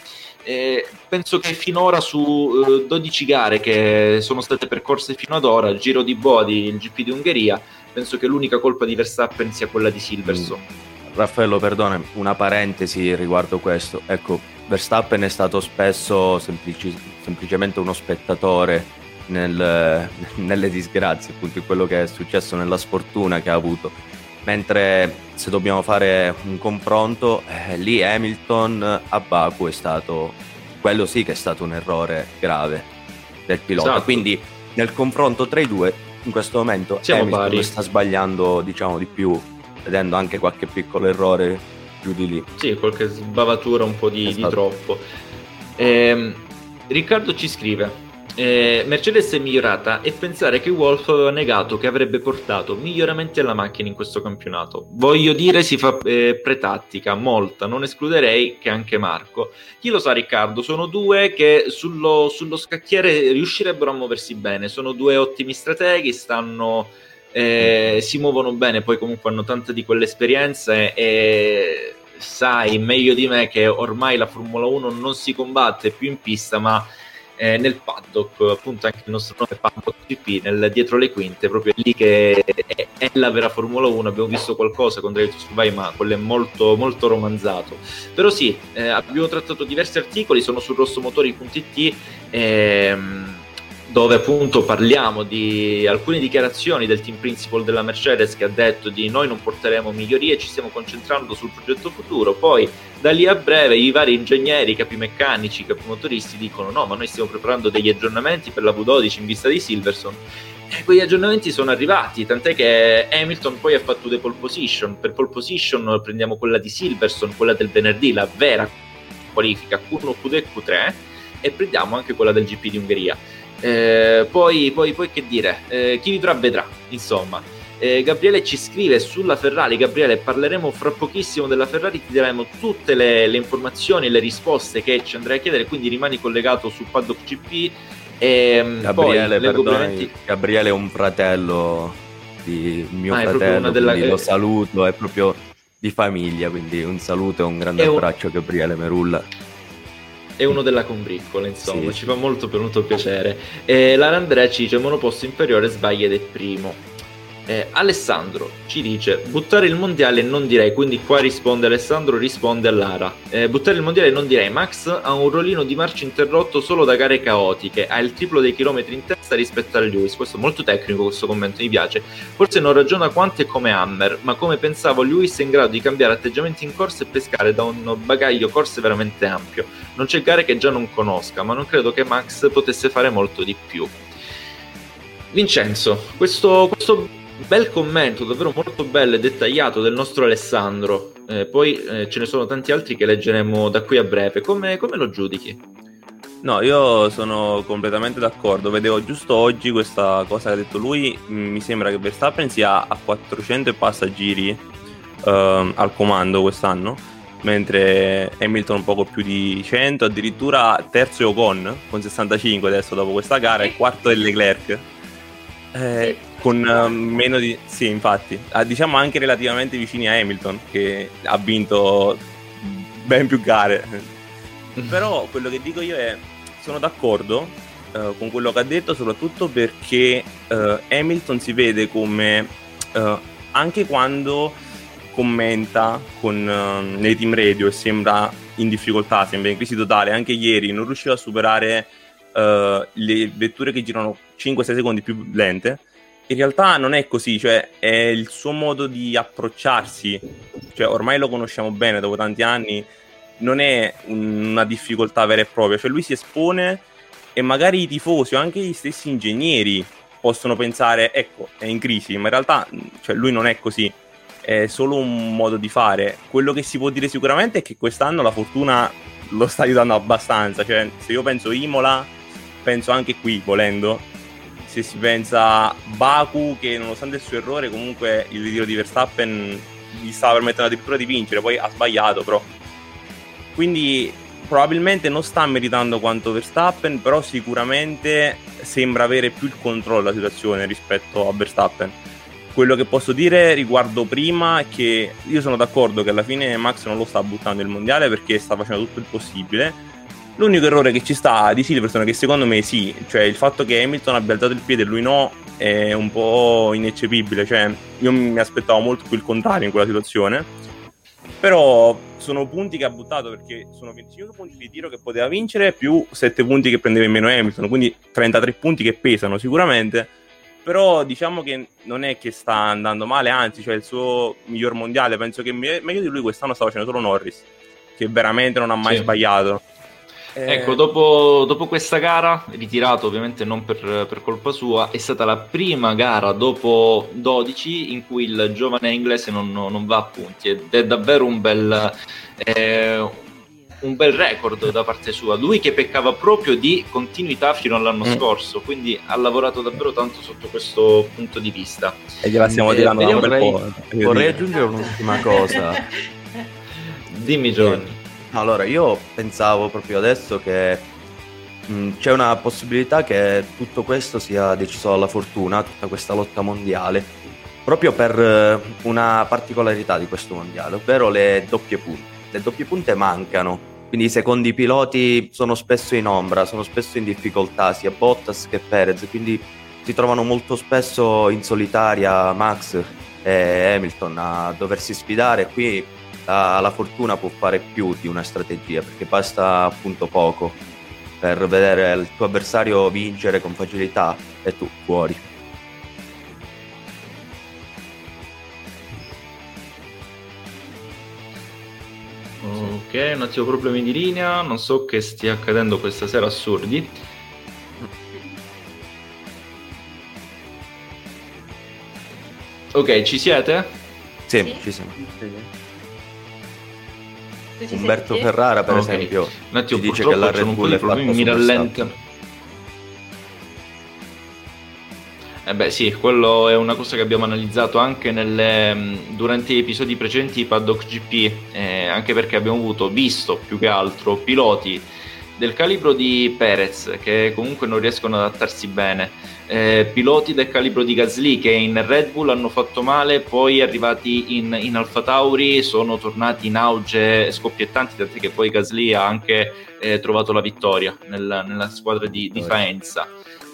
[SPEAKER 1] eh, penso che finora su eh, 12 gare che sono state percorse fino ad ora, il Giro di Bodi, il GP di Ungheria, penso che l'unica colpa di Verstappen sia quella di Silverstone.
[SPEAKER 2] Mm. Raffaello, perdona, una parentesi riguardo questo. Ecco, Verstappen è stato spesso semplici, semplicemente uno spettatore nel, nelle disgrazie, appunto in quello che è successo nella sfortuna che ha avuto. Mentre se dobbiamo fare un confronto, eh, lì Hamilton a Baku è stato, quello sì che è stato un errore grave del pilota. Esatto. Quindi nel confronto tra i due, in questo momento Siamo Hamilton pari. sta sbagliando diciamo di più, vedendo anche qualche piccolo errore giù di lì.
[SPEAKER 1] Sì, qualche sbavatura un po' di, di troppo. Eh, Riccardo ci scrive eh, Mercedes è migliorata e pensare che Wolf aveva negato che avrebbe portato miglioramenti alla macchina in questo campionato. Voglio dire, si fa eh, pretattica, molta, non escluderei che anche Marco. Chi lo sa, Riccardo? Sono due che sullo, sullo scacchiere riuscirebbero a muoversi bene. Sono due ottimi strateghi, stanno, eh, si muovono bene, poi comunque hanno tanta di quell'esperienza e, e sai meglio di me che ormai la Formula 1 non si combatte più in pista, ma eh, nel paddock, appunto anche il nostro nome paddock GP, nel, dietro le quinte, proprio lì che è, è, la vera Formula 1, abbiamo visto qualcosa con Drive to Survive, ma quello è molto, molto romanzato. Però sì, eh, abbiamo trattato diversi articoli, sono su rossomotori.it. Ehm, dove appunto parliamo di alcune dichiarazioni del team principal della Mercedes che ha detto di noi non porteremo migliorie, ci stiamo concentrando sul progetto futuro, poi da lì a breve i vari ingegneri, capi meccanici, capi motoristi dicono no, ma noi stiamo preparando degli aggiornamenti per la V12 in vista di Silverson e quegli aggiornamenti sono arrivati, tant'è che Hamilton poi ha fatto due pole position, per pole position prendiamo quella di Silverson, quella del venerdì, la vera qualifica Q1, Q2 e Q3 e prendiamo anche quella del GP di Ungheria eh, poi, poi, poi, che dire, eh, chi vivrà vedrà, insomma. Eh, Gabriele ci scrive sulla Ferrari. Gabriele, parleremo fra pochissimo della Ferrari. Ti daremo tutte le, le informazioni e le risposte che ci andrai a chiedere. Quindi rimani collegato su Paddock GP. E,
[SPEAKER 2] mm, Gabriele, poi, perdoni, Gabriele è un fratello di mio ah, fratello. Della... Lo saluto, è proprio di famiglia. Quindi un saluto e un grande è abbraccio, un... Gabriele Merulla
[SPEAKER 1] è uno della combriccola, insomma, sì. ci fa molto, molto piacere. E Lara Andrea ci dice monoposto inferiore sbaglia del primo. Eh, Alessandro ci dice buttare il mondiale non direi, quindi qua risponde Alessandro, risponde Lara. Eh, buttare il mondiale non direi, Max ha un rollino di marcia interrotto solo da gare caotiche, ha il triplo dei chilometri in testa rispetto a Lewis, questo è molto tecnico questo commento, mi piace. Forse non ragiona quanto è come Hammer, ma come pensavo Lewis è in grado di cambiare atteggiamenti in corsa e pescare da un bagaglio corse veramente ampio. Non c'è gare che già non conosca, ma non credo che Max potesse fare molto di più. Vincenzo, questo, questo bel commento, davvero molto bello e dettagliato del nostro Alessandro. Eh, poi eh, ce ne sono tanti altri che leggeremo da qui a breve. Come, come lo giudichi?
[SPEAKER 3] No, io sono completamente d'accordo. Vedevo giusto oggi questa cosa che ha detto lui. Mm, mi sembra che Verstappen sia a 400 e passa giri uh, al comando quest'anno, mentre Hamilton un poco più di 100, addirittura terzo è Ocon con 65 adesso dopo questa gara e quarto è Leclerc. Eh, con uh, meno di... Sì, infatti. Ah, diciamo anche relativamente vicini a Hamilton, che ha vinto ben più gare. Però quello che dico io è sono d'accordo uh, con quello che ha detto, soprattutto perché uh, Hamilton si vede come uh, anche quando commenta con, nei team radio e sembra in difficoltà, sembra in crisi totale, anche ieri non riusciva a superare le vetture che girano 5-6 secondi più lente. In realtà non è così, cioè è il suo modo di approcciarsi, cioè ormai lo conosciamo bene dopo tanti anni, non è una difficoltà vera e propria, cioè lui si espone e magari i tifosi o anche gli stessi ingegneri possono pensare, ecco, è in crisi, ma in realtà cioè, lui non è così, è solo un modo di fare. Quello che si può dire sicuramente è che quest'anno la fortuna lo sta aiutando abbastanza, cioè se io penso Imola, penso anche qui, volendo, se si pensa a Baku che nonostante il suo errore comunque il ritiro di Verstappen gli stava permettendo addirittura di vincere, poi ha sbagliato, però quindi probabilmente non sta meritando quanto Verstappen, però sicuramente sembra avere più il controllo della situazione rispetto a Verstappen. Quello che posso dire riguardo prima è che io sono d'accordo che alla fine Max non lo sta buttando il mondiale perché sta facendo tutto il possibile. L'unico errore che ci sta di Silverstone, che secondo me sì, cioè il fatto che Hamilton abbia alzato il piede e lui no, è un po' ineccepibile. Cioè, io mi aspettavo molto più il contrario in quella situazione. Però sono punti che ha buttato perché sono 25 punti di tiro che poteva vincere più 7 punti che prendeva in meno Hamilton, quindi 33 punti che pesano sicuramente. Però diciamo che non è che sta andando male, anzi, cioè il suo miglior mondiale, penso che meglio di lui quest'anno sta facendo solo Norris, che veramente non ha mai sì. sbagliato.
[SPEAKER 1] Eh... Ecco, dopo, dopo, questa gara, ritirato ovviamente non per, per, colpa sua, è stata la prima gara dopo 12 in cui il giovane inglese non, non va a punti ed è davvero un bel, eh, un bel record da parte sua. Lui che peccava proprio di continuità fino all'anno mm. scorso, quindi ha lavorato davvero tanto sotto questo punto di vista.
[SPEAKER 2] E gliela stiamo eh, tirando da un bel po'. Vorrei aggiungere un'ultima cosa.
[SPEAKER 1] Dimmi Giovanni.
[SPEAKER 2] Allora, io pensavo proprio adesso che mh, c'è una possibilità che tutto questo sia deciso dalla fortuna, tutta questa lotta mondiale, proprio per uh, una particolarità di questo mondiale, ovvero le doppie punte. Le doppie punte mancano, quindi i secondi piloti sono spesso in ombra, sono spesso in difficoltà, sia Bottas che Perez, quindi si trovano molto spesso in solitaria Max e Hamilton a doversi sfidare. Qui la, la fortuna può fare più di una strategia perché basta appunto poco per vedere il tuo avversario vincere con facilità e tu fuori.
[SPEAKER 1] Ok, un attimo problemi di linea, non so che stia accadendo questa sera assurdi. Ok, ci siete?
[SPEAKER 2] Sì, sì. ci siamo. Umberto Ferrara, per okay. esempio,
[SPEAKER 1] un attimo, ci dice che la Red Bull è fatta mi rallenta. Eh beh sì, quello è una cosa che abbiamo analizzato anche nelle, durante gli episodi precedenti di Paddock GP, eh, anche perché abbiamo avuto, visto più che altro, piloti del calibro di Perez che comunque non riescono ad adattarsi bene eh, piloti del calibro di Gasly che in Red Bull hanno fatto male, poi arrivati in, in Alfa Tauri sono tornati in auge scoppiettanti, tant'è che poi Gasly ha anche eh, trovato la vittoria nel, nella squadra di, di Faenza.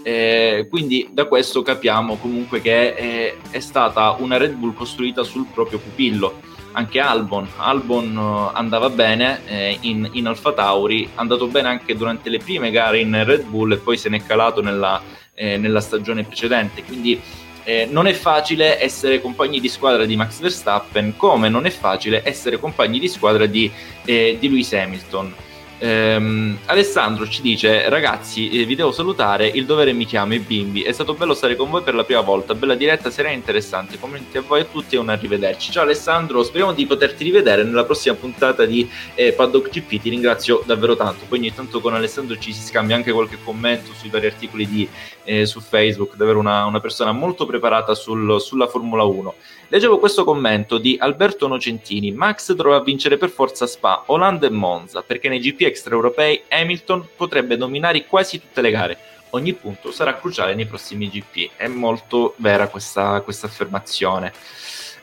[SPEAKER 1] Eh, quindi da questo capiamo comunque che è, è, stata una Red Bull costruita sul proprio pupillo. Anche Albon, Albon uh, andava bene eh, in, in Alfa Tauri, è andato bene anche durante le prime gare in Red Bull e poi se n'è calato nella, eh, nella stagione precedente. Quindi eh, non è facile essere compagni di squadra di Max Verstappen, come non è facile essere compagni di squadra di, eh, di Lewis Hamilton. Ehm, Alessandro ci dice: Ragazzi, eh, vi devo salutare. Il dovere mi chiama i bimbi. È stato bello stare con voi per la prima volta. Bella diretta, serena interessante. Complimenti a voi a tutti e un arrivederci. Ciao Alessandro, speriamo di poterti rivedere nella prossima puntata di eh, Paddock GP. Ti ringrazio davvero tanto. Poi ogni tanto con Alessandro ci si scambia anche qualche commento sui vari articoli di, eh, su Facebook. Davvero una, una persona molto preparata sul, sulla Formula 1. Leggevo questo commento di Alberto Nocentini. Max dovrà vincere per forza Spa, Holanda e Monza, perché nei GP extraeuropei Hamilton potrebbe dominare quasi tutte le gare. Ogni punto sarà cruciale nei prossimi GP. È molto vera questa, questa affermazione.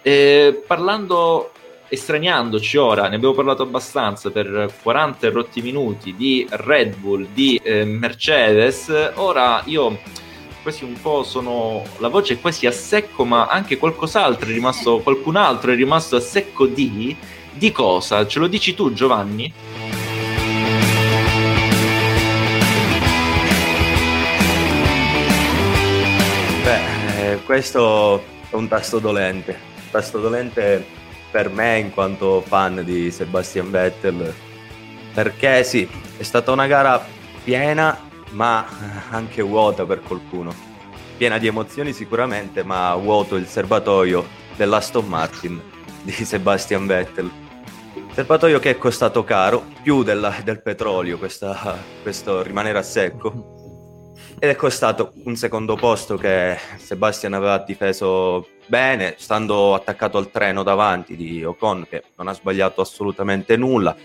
[SPEAKER 1] Eh, parlando estraniandoci ora, ne abbiamo parlato abbastanza per 40 rotti minuti di Red Bull, di eh, Mercedes, ora io quasi un po' sono la voce è quasi a secco ma anche qualcos'altro è rimasto qualcun altro è rimasto a secco di di cosa? Ce lo dici tu Giovanni?
[SPEAKER 2] Beh, eh, questo è un tasto dolente. Un tasto dolente per me in quanto fan di Sebastian Vettel. Perché sì è stata una gara piena ma anche vuota per qualcuno. Piena di emozioni sicuramente, ma vuoto il serbatoio dell'Aston Martin di Sebastian Vettel. Serbatoio che è costato caro, più della, del petrolio, questa, questo rimanere a secco. Ed è costato un secondo posto che Sebastian aveva difeso bene, stando attaccato al treno davanti di Ocon, che non ha sbagliato assolutamente nulla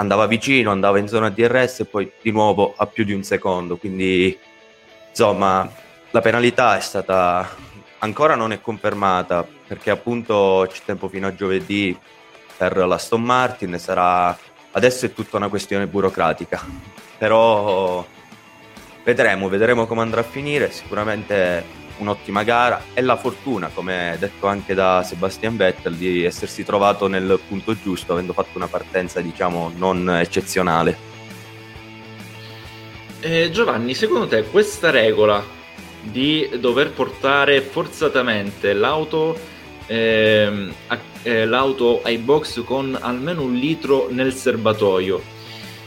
[SPEAKER 2] andava vicino, andava in zona DRS e poi di nuovo a più di un secondo. Quindi, insomma, la penalità è stata ancora non è confermata perché appunto c'è tempo fino a giovedì per l'Aston Martin. Sarà adesso è tutta una questione burocratica, però vedremo, vedremo come andrà a finire. Sicuramente un'ottima gara e la fortuna, come detto anche da Sebastian Vettel, di essersi trovato nel punto giusto, avendo fatto una partenza diciamo non eccezionale.
[SPEAKER 1] Eh, Giovanni, secondo te questa regola di dover portare forzatamente l'auto, eh, a, eh, l'auto ai box con almeno un litro nel serbatoio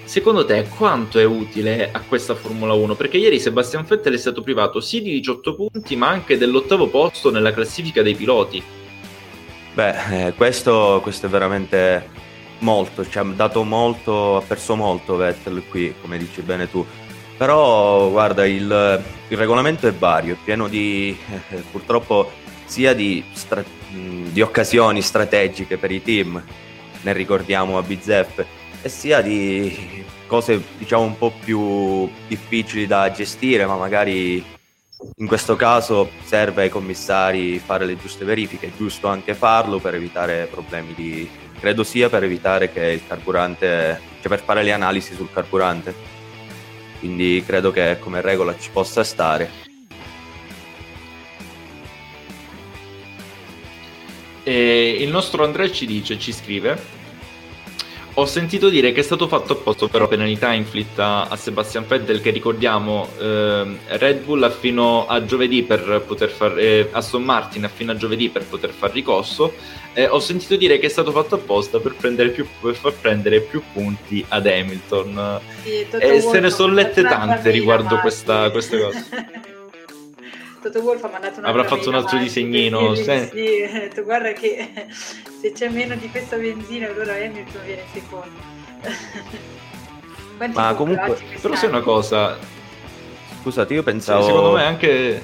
[SPEAKER 1] Secondo te quanto è utile a questa Formula 1? Perché ieri Sebastian Vettel è stato privato sì di 18 punti, ma anche dell'ottavo posto nella classifica dei piloti.
[SPEAKER 2] Beh, eh, questo, questo, è veramente molto, ci ha dato molto, ha perso molto Vettel qui, come dici bene tu. Però guarda, il, il regolamento è vario, è pieno di, eh, purtroppo, sia di, stra- di occasioni strategiche per i team, ne ricordiamo a Bizzeffe, e sia di cose diciamo un po' più difficili da gestire, ma magari in questo caso serve ai commissari fare le giuste verifiche, è giusto anche farlo per evitare problemi di credo sia per evitare che il carburante, cioè per fare le analisi sul carburante. Quindi credo che come regola ci possa stare.
[SPEAKER 1] E il nostro Andrea ci dice, ci scrive ho sentito dire che è stato fatto apposta però penalità inflitta a Sebastian Vettel che ricordiamo eh, Red Bull fino a giovedì per poter fare eh, Aston Martin fino a giovedì per poter far ricorso. Eh, ho sentito dire che è stato fatto apposta per, più, per far prendere più punti ad Hamilton. Sì, e se ne sono lette tante riguardo questa, queste cose.
[SPEAKER 4] Toto Wolf ha mandato
[SPEAKER 1] una avrà fatto un altro disegnino
[SPEAKER 4] sì, sì, sì, tu guarda che se c'è meno di questa benzina allora Hamilton viene secondo.
[SPEAKER 2] Ma comunque
[SPEAKER 1] però sai una cosa?
[SPEAKER 2] Scusate io pensavo
[SPEAKER 1] sì, secondo me anche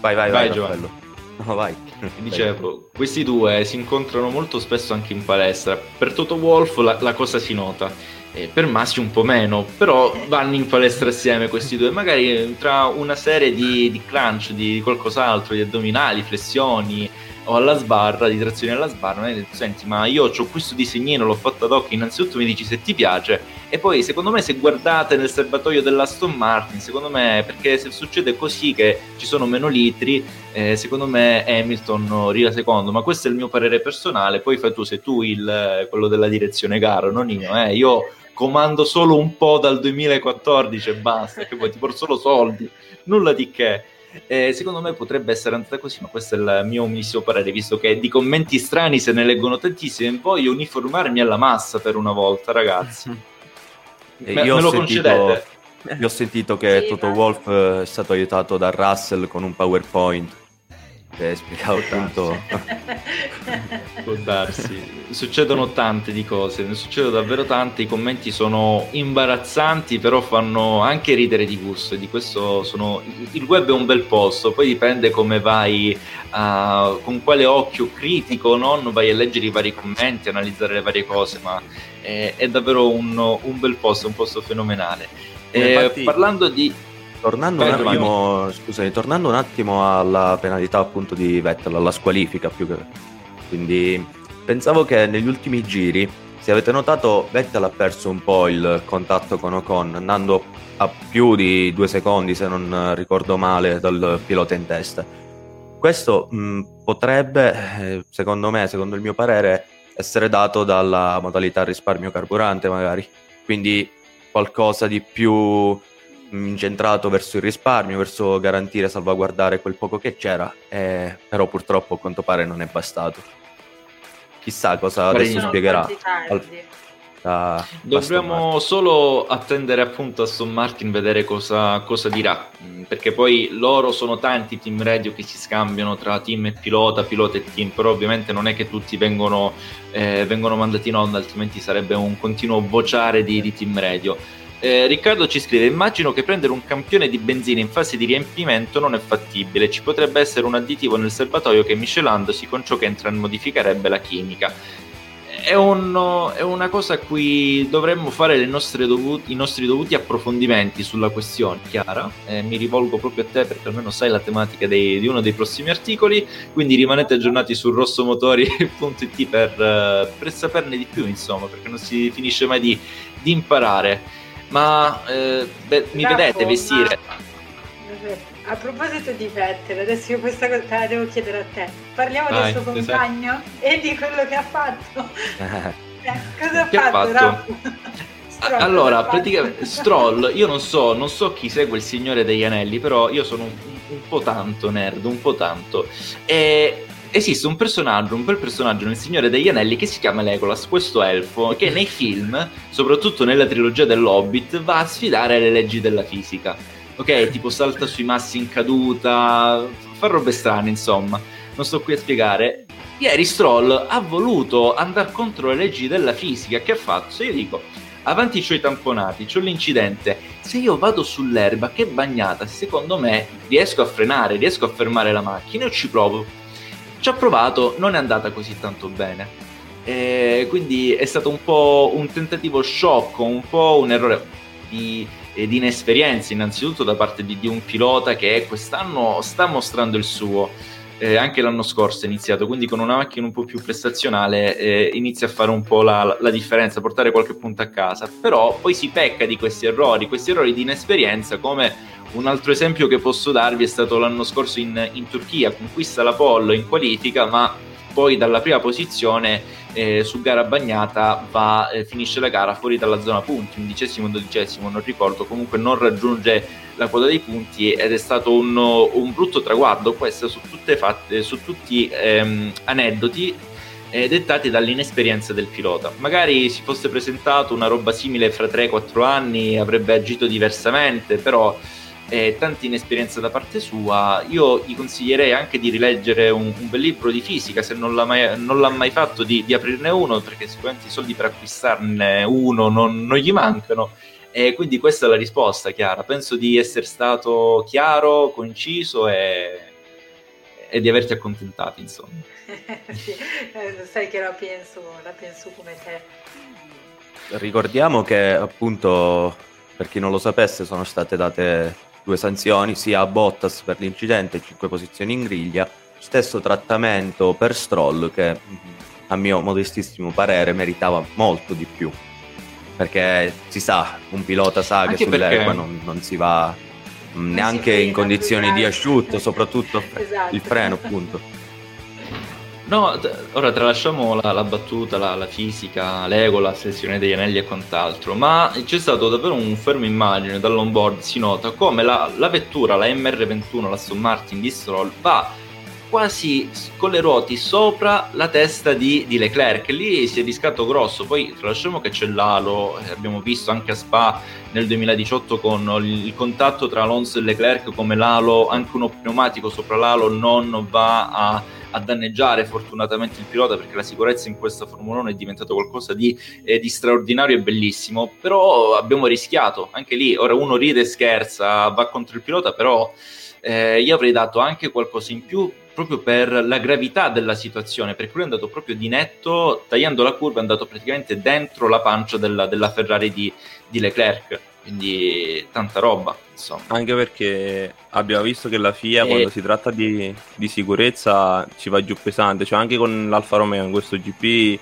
[SPEAKER 2] vai vai vai, vai no vai.
[SPEAKER 1] Dicevo questi due si incontrano molto spesso anche in palestra. Per Toto Wolf la, la cosa si nota. Eh, per Massi un po' meno, però vanno in palestra assieme questi due, magari tra una serie di, di crunch, di qualcos'altro, di addominali, flessioni o alla sbarra, di trazioni alla sbarra, mi hai detto, senti ma io ho questo disegnino, l'ho fatto ad occhio, innanzitutto mi dici se ti piace e poi secondo me se guardate nel serbatoio dell'Aston Martin, secondo me, perché se succede così che ci sono meno litri, eh, secondo me Hamilton arriva secondo, ma questo è il mio parere personale, poi fai tu, se tu il, quello della direzione gara, non io, eh, io comando solo un po' dal 2014 e basta, che poi ti porto solo soldi, nulla di che. Eh, secondo me potrebbe essere andata così, ma questo è il mio umilissimo parere, visto che di commenti strani se ne leggono tantissimi, voglio uniformarmi alla massa per una volta, ragazzi.
[SPEAKER 2] Me, io, me ho sentito, io ho sentito che sì, Toto Wolf è stato aiutato da Russell con un PowerPoint che spiegavo appunto
[SPEAKER 1] può darsi. Succedono tante di cose ne succedono davvero tante i commenti sono imbarazzanti però fanno anche ridere di gusto e di questo sono il web è un bel posto poi dipende come vai uh, con quale occhio critico o non vai a leggere i vari commenti analizzare le varie cose ma è, è davvero un, un, bel posto un posto fenomenale. Eh, infatti... parlando di
[SPEAKER 2] Tornando un, attimo, scusami, tornando un attimo alla penalità appunto di Vettel, alla squalifica più che... Quindi pensavo che negli ultimi giri, se avete notato, Vettel ha perso un po' il contatto con Ocon, andando a più di due secondi, se non ricordo male, dal pilota in testa. Questo mh, potrebbe, eh, secondo me, secondo il mio parere, essere dato dalla modalità risparmio carburante magari. Quindi qualcosa di più incentrato verso il risparmio, verso garantire e salvaguardare quel poco che c'era, eh, però purtroppo a quanto pare non è bastato. Chissà cosa adesso spiegherà. Al...
[SPEAKER 1] Da Dobbiamo solo attendere appunto a Aston Martin vedere cosa, cosa, dirà, mm, perché poi loro sono tanti team radio che si scambiano tra team e pilota, pilota e team, però ovviamente non è che tutti vengono, eh, vengono mandati in onda, altrimenti sarebbe un continuo vociare di, di team radio eh, Riccardo ci scrive: Immagino che prendere un campione di benzina in fase di riempimento non è fattibile. Ci potrebbe essere un additivo nel serbatoio che miscelandosi con ciò che entra modificherebbe la chimica. È, un, è una cosa a cui dovremmo fare dovuti, i nostri dovuti approfondimenti sulla questione, Chiara. Eh, mi rivolgo proprio a te perché almeno sai la tematica dei, di uno dei prossimi articoli. Quindi rimanete aggiornati su rossomotori.it per, eh, per saperne di più, insomma, perché non si finisce mai di, di imparare. Ma eh, beh, mi vedete vestire? Ma...
[SPEAKER 4] A proposito di Vettel, adesso io questa cosa te la devo chiedere a te. Parliamo Vai, del suo compagno e di quello che ha fatto. Eh, cosa ha
[SPEAKER 1] che
[SPEAKER 4] fatto?
[SPEAKER 1] Ha fatto? Stroll, allora, praticamente Stroll, io non so, non so chi segue il Signore degli Anelli, però io sono un, un po' tanto nerd, un po' tanto. E esiste un personaggio, un bel personaggio nel Signore degli Anelli che si chiama Legolas, questo elfo, che nei film, soprattutto nella trilogia dell'Hobbit, va a sfidare le leggi della fisica. Ok, tipo salta sui massi in caduta, fa robe strane, insomma. Non sto qui a spiegare. Ieri Stroll ha voluto andare contro le leggi della fisica. Che ha fatto? Se io dico, avanti c'ho i tamponati, c'ho l'incidente. Se io vado sull'erba che è bagnata, secondo me riesco a frenare, riesco a fermare la macchina e ci provo ci ha provato, non è andata così tanto bene. E quindi è stato un po' un tentativo sciocco, un po' un errore di, eh, di inesperienza, innanzitutto da parte di, di, un pilota che quest'anno sta mostrando il suo. Eh, anche l'anno scorso è iniziato, quindi con una macchina un po' più prestazionale eh, inizia a fare un po' la, la, differenza, portare qualche punto a casa, però poi si pecca di questi errori, questi errori di inesperienza come un altro esempio che posso darvi è stato l'anno scorso in, in Turchia, conquista la pole in qualifica, ma poi dalla prima posizione eh, su gara bagnata va, eh, finisce la gara fuori dalla zona punti, undicesimo, dodicesimo, non ricordo, comunque non raggiunge la quota dei punti ed è stato un, un brutto traguardo, questo su, fatte, su tutti ehm, aneddoti eh, dettati dall'inesperienza del pilota. Magari si fosse presentato una roba simile fra 3-4 anni avrebbe agito diversamente, però e tanta inesperienza da parte sua, io gli consiglierei anche di rileggere un, un bel libro di fisica, se non l'ha mai, non l'ha mai fatto, di, di, aprirne uno, perché sicuramente i soldi per acquistarne uno non, non gli mancano. E quindi questa è la risposta, Chiara. Penso di essere stato chiaro, conciso e, e di averti accontentato, insomma.
[SPEAKER 4] sì, eh, sai che la penso, la penso come te.
[SPEAKER 2] Ricordiamo che appunto, per chi non lo sapesse, sono state date due sanzioni, sia a Bottas per l'incidente, 5 posizioni in griglia, stesso trattamento per Stroll che a mio modestissimo parere meritava molto di più. Perché si sa, un pilota sa Anche che sull'erba non, non, si va neanche in condizioni di asciutto, soprattutto esatto. il freno appunto.
[SPEAKER 1] No, t- ora tralasciamo la, la battuta, la, la, fisica, l'ego, la sessione degli anelli e quant'altro, ma c'è stato davvero un fermo immagine dall'onboard, si nota come la, la vettura, la MR21, la Aston Martin di Stroll, va quasi con le ruoti sopra la testa di, di Leclerc. Lì si è riscatto grosso. Poi tralasciamo che c'è l'alo, eh, abbiamo visto anche a Spa nel 2018 con il contatto tra Alonso e Leclerc, come l'alo, anche uno pneumatico sopra l'alo, non va a a danneggiare fortunatamente il pilota perché la sicurezza in questa Formula 1 è diventata qualcosa di, eh, di, straordinario e bellissimo, però abbiamo rischiato, anche lì, ora uno ride e scherza, va contro il pilota, però eh, io avrei dato anche qualcosa in più proprio per la gravità della situazione, perché lui è andato proprio di netto, tagliando la curva, è andato praticamente dentro la pancia della, della Ferrari di, di Leclerc. Quindi tanta roba. Insomma.
[SPEAKER 3] Anche perché abbiamo visto che la FIA e... quando si tratta di, di, sicurezza ci va giù pesante, cioè anche con l'Alfa Romeo in questo GP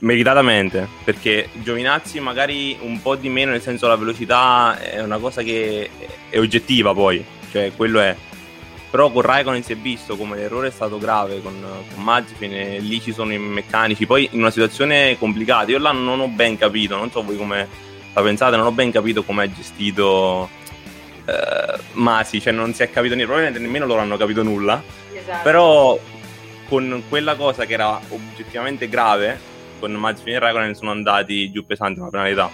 [SPEAKER 3] meritatamente, perché Giovinazzi magari un po' di meno, nel senso la velocità è una cosa che è oggettiva poi, cioè quello è. Però con Raikkonen si è visto come l'errore è stato grave con, con Mazepin e lì ci sono i meccanici, poi in una situazione complicata, io là non ho ben capito, non so voi come la pensate, non ho ben capito come è gestito Masi, cioè non si è capito niente, probabilmente nemmeno loro hanno capito nulla. Esatto. Però con quella cosa che era oggettivamente grave, con Masi e Raikkonen sono andati giù pesanti una penalità.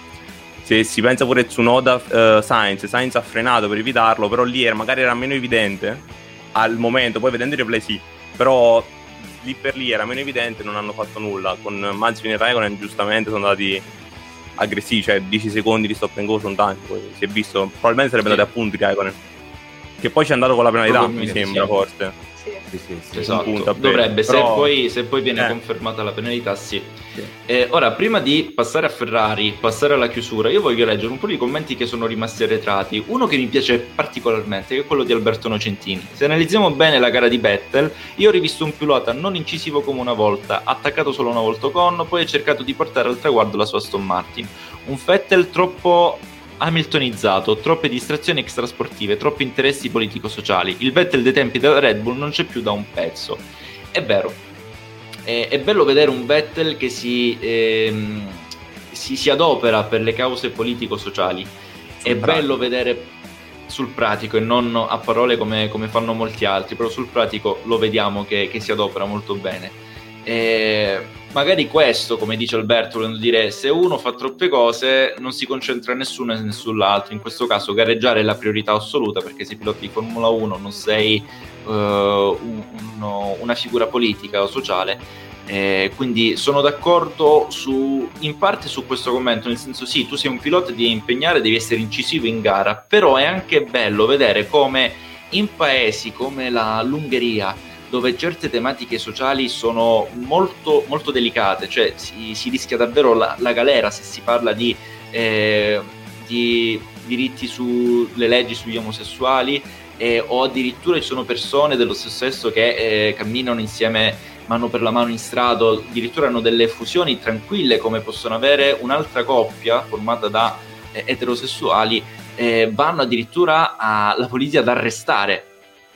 [SPEAKER 3] Se si pensa pure Tsunoda uh, Sainz, Sainz ha frenato per evitarlo, però lì era, magari era meno evidente al momento, poi vedendo i replay sì, però lì per lì era meno evidente, non hanno fatto nulla. Con Mazepin e Raikkonen giustamente sono andati aggressivi, cioè 10 secondi di stop and go sono tanti, poi si è visto, probabilmente sarebbe sì. andato a punti Raikkonen, che poi ci è andato con la penalità, mi sembra, sì. forse.
[SPEAKER 1] Sì, sì, sì, esatto. Dovrebbe, Però... se, poi, se, poi, viene eh. confermata la penalità, sì. sì. Eh, ora, prima di passare a Ferrari, passare alla chiusura, io voglio leggere un po' di commenti che sono rimasti arretrati. Uno che mi piace particolarmente, che è quello di Alberto Nocentini. Se analizziamo bene la gara di Vettel, io ho rivisto un pilota non incisivo come una volta, attaccato solo una volta con, poi ha cercato di portare al traguardo la sua Aston Martin. Un Vettel troppo Hamiltonizzato, troppe distrazioni extrasportive, troppi interessi politico-sociali. Il Vettel dei tempi della Red Bull non c'è più da un pezzo. È vero, è, è bello vedere un Vettel che si, ehm, si, si, adopera per le cause politico-sociali. Sul è pratico. bello vedere sul pratico e non a parole come, come, fanno molti altri, però sul pratico lo vediamo che, che si adopera molto bene. E magari questo, come dice Alberto, volendo dire se uno fa troppe cose non si concentra nessuno e nessull'altro. In questo caso gareggiare è la priorità assoluta perché se piloti di Formula 1 non sei uh, un, uno, una figura politica o sociale. Eh, quindi sono d'accordo su, in parte su questo commento, nel senso sì, tu sei un pilota, devi impegnare, devi essere incisivo in gara, però è anche bello vedere come in paesi come la, l'Ungheria, dove certe tematiche sociali sono molto, molto delicate, cioè si, si rischia davvero la, la, galera se si parla di, eh, di diritti sulle leggi sugli omosessuali eh, o addirittura ci sono persone dello stesso sesso che eh, camminano insieme mano per la mano in strada, addirittura hanno delle fusioni tranquille come possono avere un'altra coppia formata da eh, eterosessuali, eh, vanno addirittura alla polizia ad arrestare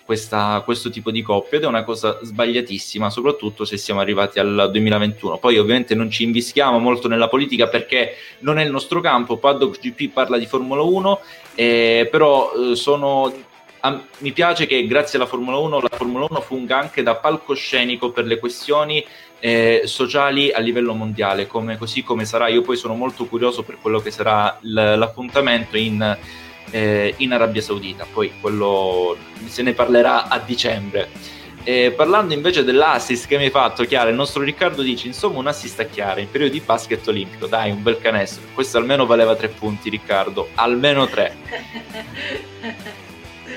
[SPEAKER 1] questa, questo tipo di coppia ed è una cosa sbagliatissima, soprattutto se siamo arrivati al 2021. Poi ovviamente non ci invischiamo molto nella politica perché non è il nostro campo, Paddock GP parla di Formula 1, eh, però eh, sono a, mi piace che grazie alla Formula 1 la Formula 1 funga anche da palcoscenico per le questioni eh, sociali a livello mondiale, come, così come sarà. Io poi sono molto curioso per quello che sarà l- l'appuntamento in eh, in Arabia Saudita, poi quello se ne parlerà a dicembre. Eh, parlando invece dell'assist che mi hai fatto, Chiara, il nostro Riccardo dice insomma un assist a Chiara in periodo di basket olimpico, dai un bel canestro, questo almeno valeva tre punti Riccardo, almeno tre.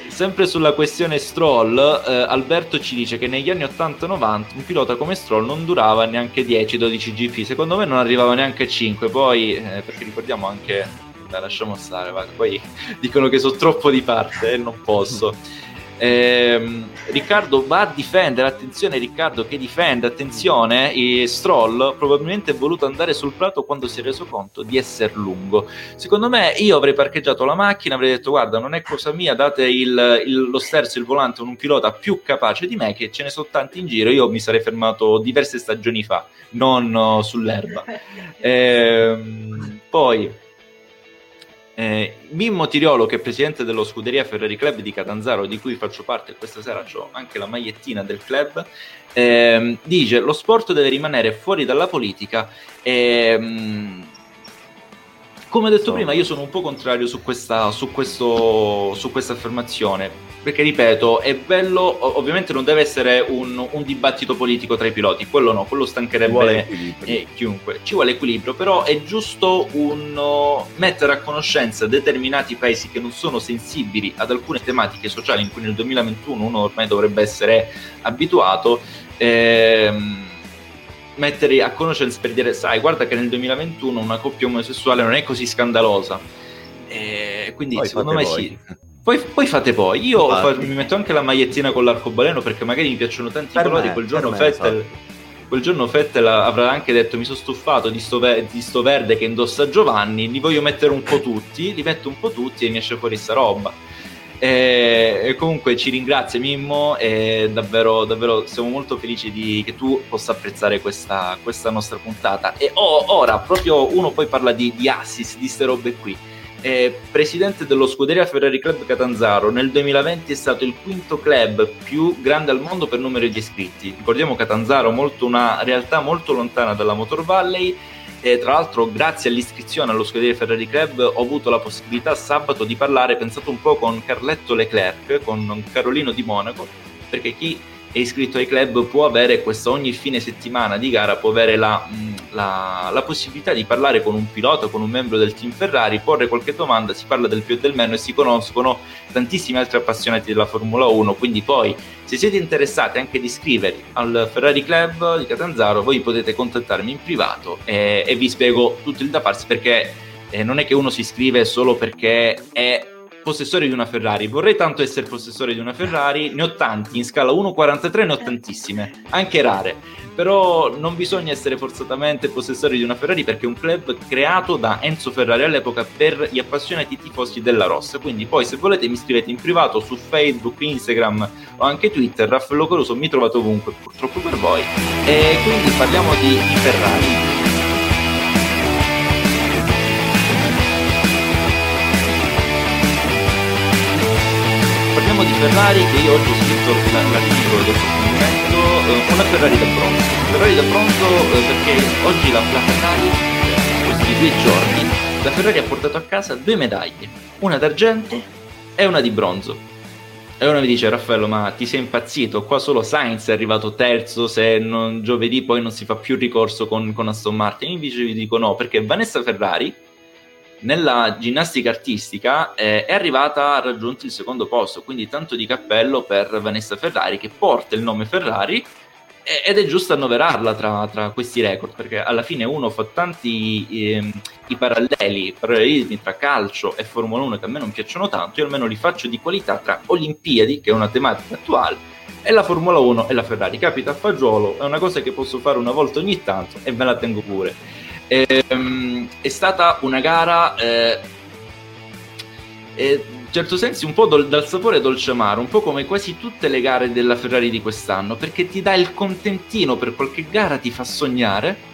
[SPEAKER 1] Sempre sulla questione Stroll, eh, Alberto ci dice che negli anni 80-90 un pilota come Stroll non durava neanche 10-12 GP, secondo me non arrivava neanche a 5, poi eh, perché ricordiamo anche Beh, lasciamo stare, va. poi dicono che sono troppo di parte e non posso. Eh, Riccardo va a difendere, attenzione Riccardo che difende, attenzione, e Stroll probabilmente è voluto andare sul prato quando si è reso conto di essere lungo. Secondo me io avrei parcheggiato la macchina, avrei detto guarda non è cosa mia, date il, il, lo sterzo, il volante a un pilota più capace di me che ce ne sono tanti in giro, io mi sarei fermato diverse stagioni fa, non uh, sull'erba. Eh, poi Eh, Mimmo Tiriolo, che è presidente dello Scuderia Ferrari Club di Catanzaro, di cui faccio parte, questa sera ho anche la magliettina del club, eh, dice lo sport deve rimanere fuori dalla politica. E, come detto so. prima, io sono un po' contrario su questa, su questo, su questa affermazione perché ripeto, è bello, ovviamente non deve essere un, un, dibattito politico tra i piloti, quello no, quello stancherebbe eh, chiunque, ci vuole equilibrio, però è giusto un, uh, mettere a conoscenza determinati paesi che non sono sensibili ad alcune tematiche sociali in cui nel 2021 uno ormai dovrebbe essere abituato. Ehm, mettere a conoscenza per dire, sai, guarda che nel 2021 una coppia omosessuale non è così scandalosa. E quindi poi secondo me voi. sì. Poi, poi, fate voi. Io fa, mi metto anche la magliettina con l'arcobaleno perché magari mi piacciono tanti per colori. Me, quel giorno Fettel. Quel giorno Fettel avrà anche detto mi sono stufato di sto, ve- di sto, verde che indossa Giovanni, li voglio mettere un po' tutti, li metto un po' tutti e mi esce fuori sta roba. E, e comunque ci ringrazio Mimmo e davvero, davvero siamo molto felici di, che tu possa apprezzare questa, questa nostra puntata. E oh, ora proprio uno poi parla di, di assist, di ste robe qui. Eh, presidente dello Scuderia Ferrari Club Catanzaro, nel 2020 è stato il quinto club più grande al mondo per numero di iscritti. Ricordiamo Catanzaro, molto una realtà molto lontana dalla Motor Valley e tra l'altro, grazie all'iscrizione allo Scuderia Ferrari Club, ho avuto la possibilità sabato di parlare, pensate un po', con Carletto Leclerc, con Carolino di Monaco, perché chi è iscritto ai club può avere questa ogni fine settimana di gara, può avere la, mm, la, la, possibilità di parlare con un pilota, con un membro del team Ferrari, porre qualche domanda, si parla del più e del meno e si conoscono tantissimi altri appassionati della Formula 1, quindi poi se siete interessati anche di iscrivervi al Ferrari Club di Catanzaro, voi potete contattarmi in privato e, e vi spiego tutto il da farsi perché eh, non è che uno si iscrive solo perché è possessore di una Ferrari. Vorrei tanto essere possessore di una Ferrari, ne ho tanti, in scala 1.43 ne ho tantissime, anche rare. Però non bisogna essere forzatamente possessori di una Ferrari perché è un club creato da Enzo Ferrari all'epoca per gli appassionati tifosi della Rossa. Quindi poi se volete mi scrivete in privato su Facebook, Instagram o anche Twitter. Raffaello Caruso mi trovate ovunque, purtroppo per voi. E quindi parliamo di, di Ferrari. Ferrari che io oggi ho scritto l'articolo del approfondimento, eh, una Ferrari da bronzo. Ferrari da bronzo eh, perché oggi la, la Ferrari, eh, questi due giorni, la Ferrari ha portato a casa due medaglie, una d'argento e una di bronzo. E uno mi dice Raffaello ma ti sei impazzito, qua solo Sainz è arrivato terzo, se non, giovedì poi non si fa più ricorso con, con Aston Martin. Invece vi dico no, perché Vanessa Ferrari nella ginnastica artistica eh, è arrivata a raggiungere il secondo posto, quindi tanto di cappello per Vanessa Ferrari che porta il nome Ferrari ed è giusto annoverarla tra, tra, questi record perché alla fine uno fa tanti eh, i paralleli, parallelismi tra calcio e Formula 1 che a me non piacciono tanto, io almeno li faccio di qualità tra Olimpiadi, che è una tematica attuale, e la Formula 1 e la Ferrari. Capita a fagiolo, è una cosa che posso fare una volta ogni tanto e ve la tengo pure. Ehm, è stata una gara eh, eh, in certo senso un po' dol- dal sapore dolce amaro, un po' come quasi tutte le gare della Ferrari di quest'anno, perché ti dà il contentino per qualche gara, ti fa sognare.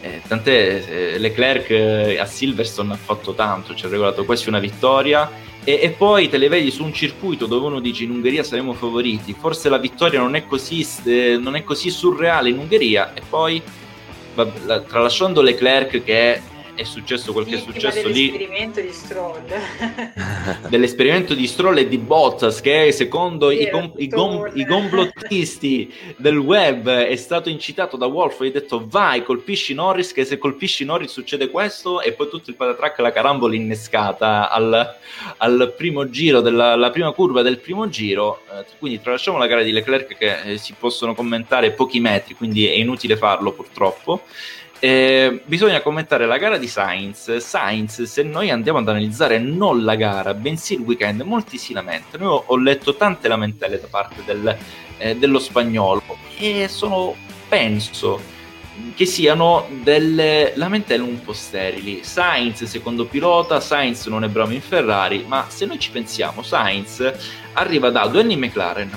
[SPEAKER 1] Eh, tant'è eh, Leclerc eh, a Silverstone ha fatto tanto, ci ha regolato quasi una vittoria e, e, poi te le vedi su un circuito dove uno dice in Ungheria saremo favoriti, forse la vittoria non è così, eh, non è così surreale in Ungheria e poi tralasciando Leclerc che è successo quel che è successo
[SPEAKER 4] lì. dell'esperimento di Stroll.
[SPEAKER 1] Dell'esperimento di Stroll e di Bottas che secondo i, com- i, com- i, complottisti del web è stato incitato da Wolf e ha detto vai colpisci Norris che se colpisci Norris succede questo e poi tutto il patatrack la carambola innescata al, al primo giro della prima curva del primo giro. Eh, quindi tralasciamo la gara di Leclerc che eh, si possono commentare pochi metri quindi è inutile farlo purtroppo eh, bisogna commentare la gara di Sainz. Sainz, se noi andiamo ad analizzare non la gara, bensì il weekend, molti si lamentano. Io ho letto tante lamentele da parte del, eh, dello spagnolo e sono, penso, che siano delle lamentele un po' sterili. Sainz, secondo pilota, Sainz non è bravo in Ferrari, ma se noi ci pensiamo, Sainz arriva da due anni McLaren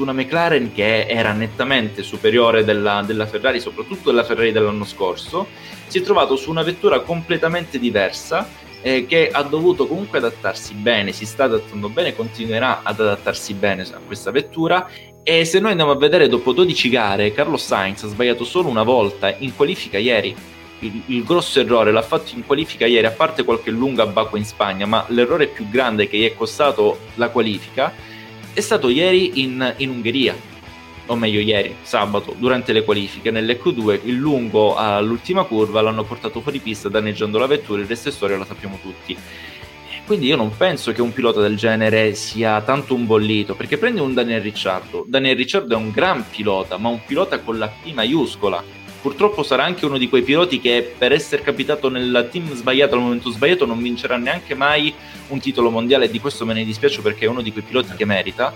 [SPEAKER 1] su una McLaren che era nettamente superiore della, della, Ferrari, soprattutto della Ferrari dell'anno scorso, si è trovato su una vettura completamente diversa eh, che ha dovuto comunque adattarsi bene, si sta adattando bene, continuerà ad adattarsi bene a questa vettura e se noi andiamo a vedere dopo 12 gare, Carlos Sainz ha sbagliato solo una volta in qualifica ieri. Il, il, grosso errore l'ha fatto in qualifica ieri, a parte qualche lunga bacco in Spagna, ma l'errore più grande che gli è costato la qualifica è stato ieri in, in Ungheria, o meglio ieri, sabato, durante le qualifiche, nelle Q2, il lungo all'ultima curva l'hanno portato fuori pista danneggiando la vettura, il resto è storia, la sappiamo tutti. Quindi io non penso che un pilota del genere sia tanto un bollito, perché prendi un Daniel Ricciardo. Daniel Ricciardo è un gran pilota, ma un pilota con la P maiuscola. Purtroppo sarà anche uno di quei piloti che per essere capitato nel team sbagliato al momento sbagliato non vincerà neanche mai un titolo mondiale. E di questo me ne dispiace perché è uno di quei piloti che merita.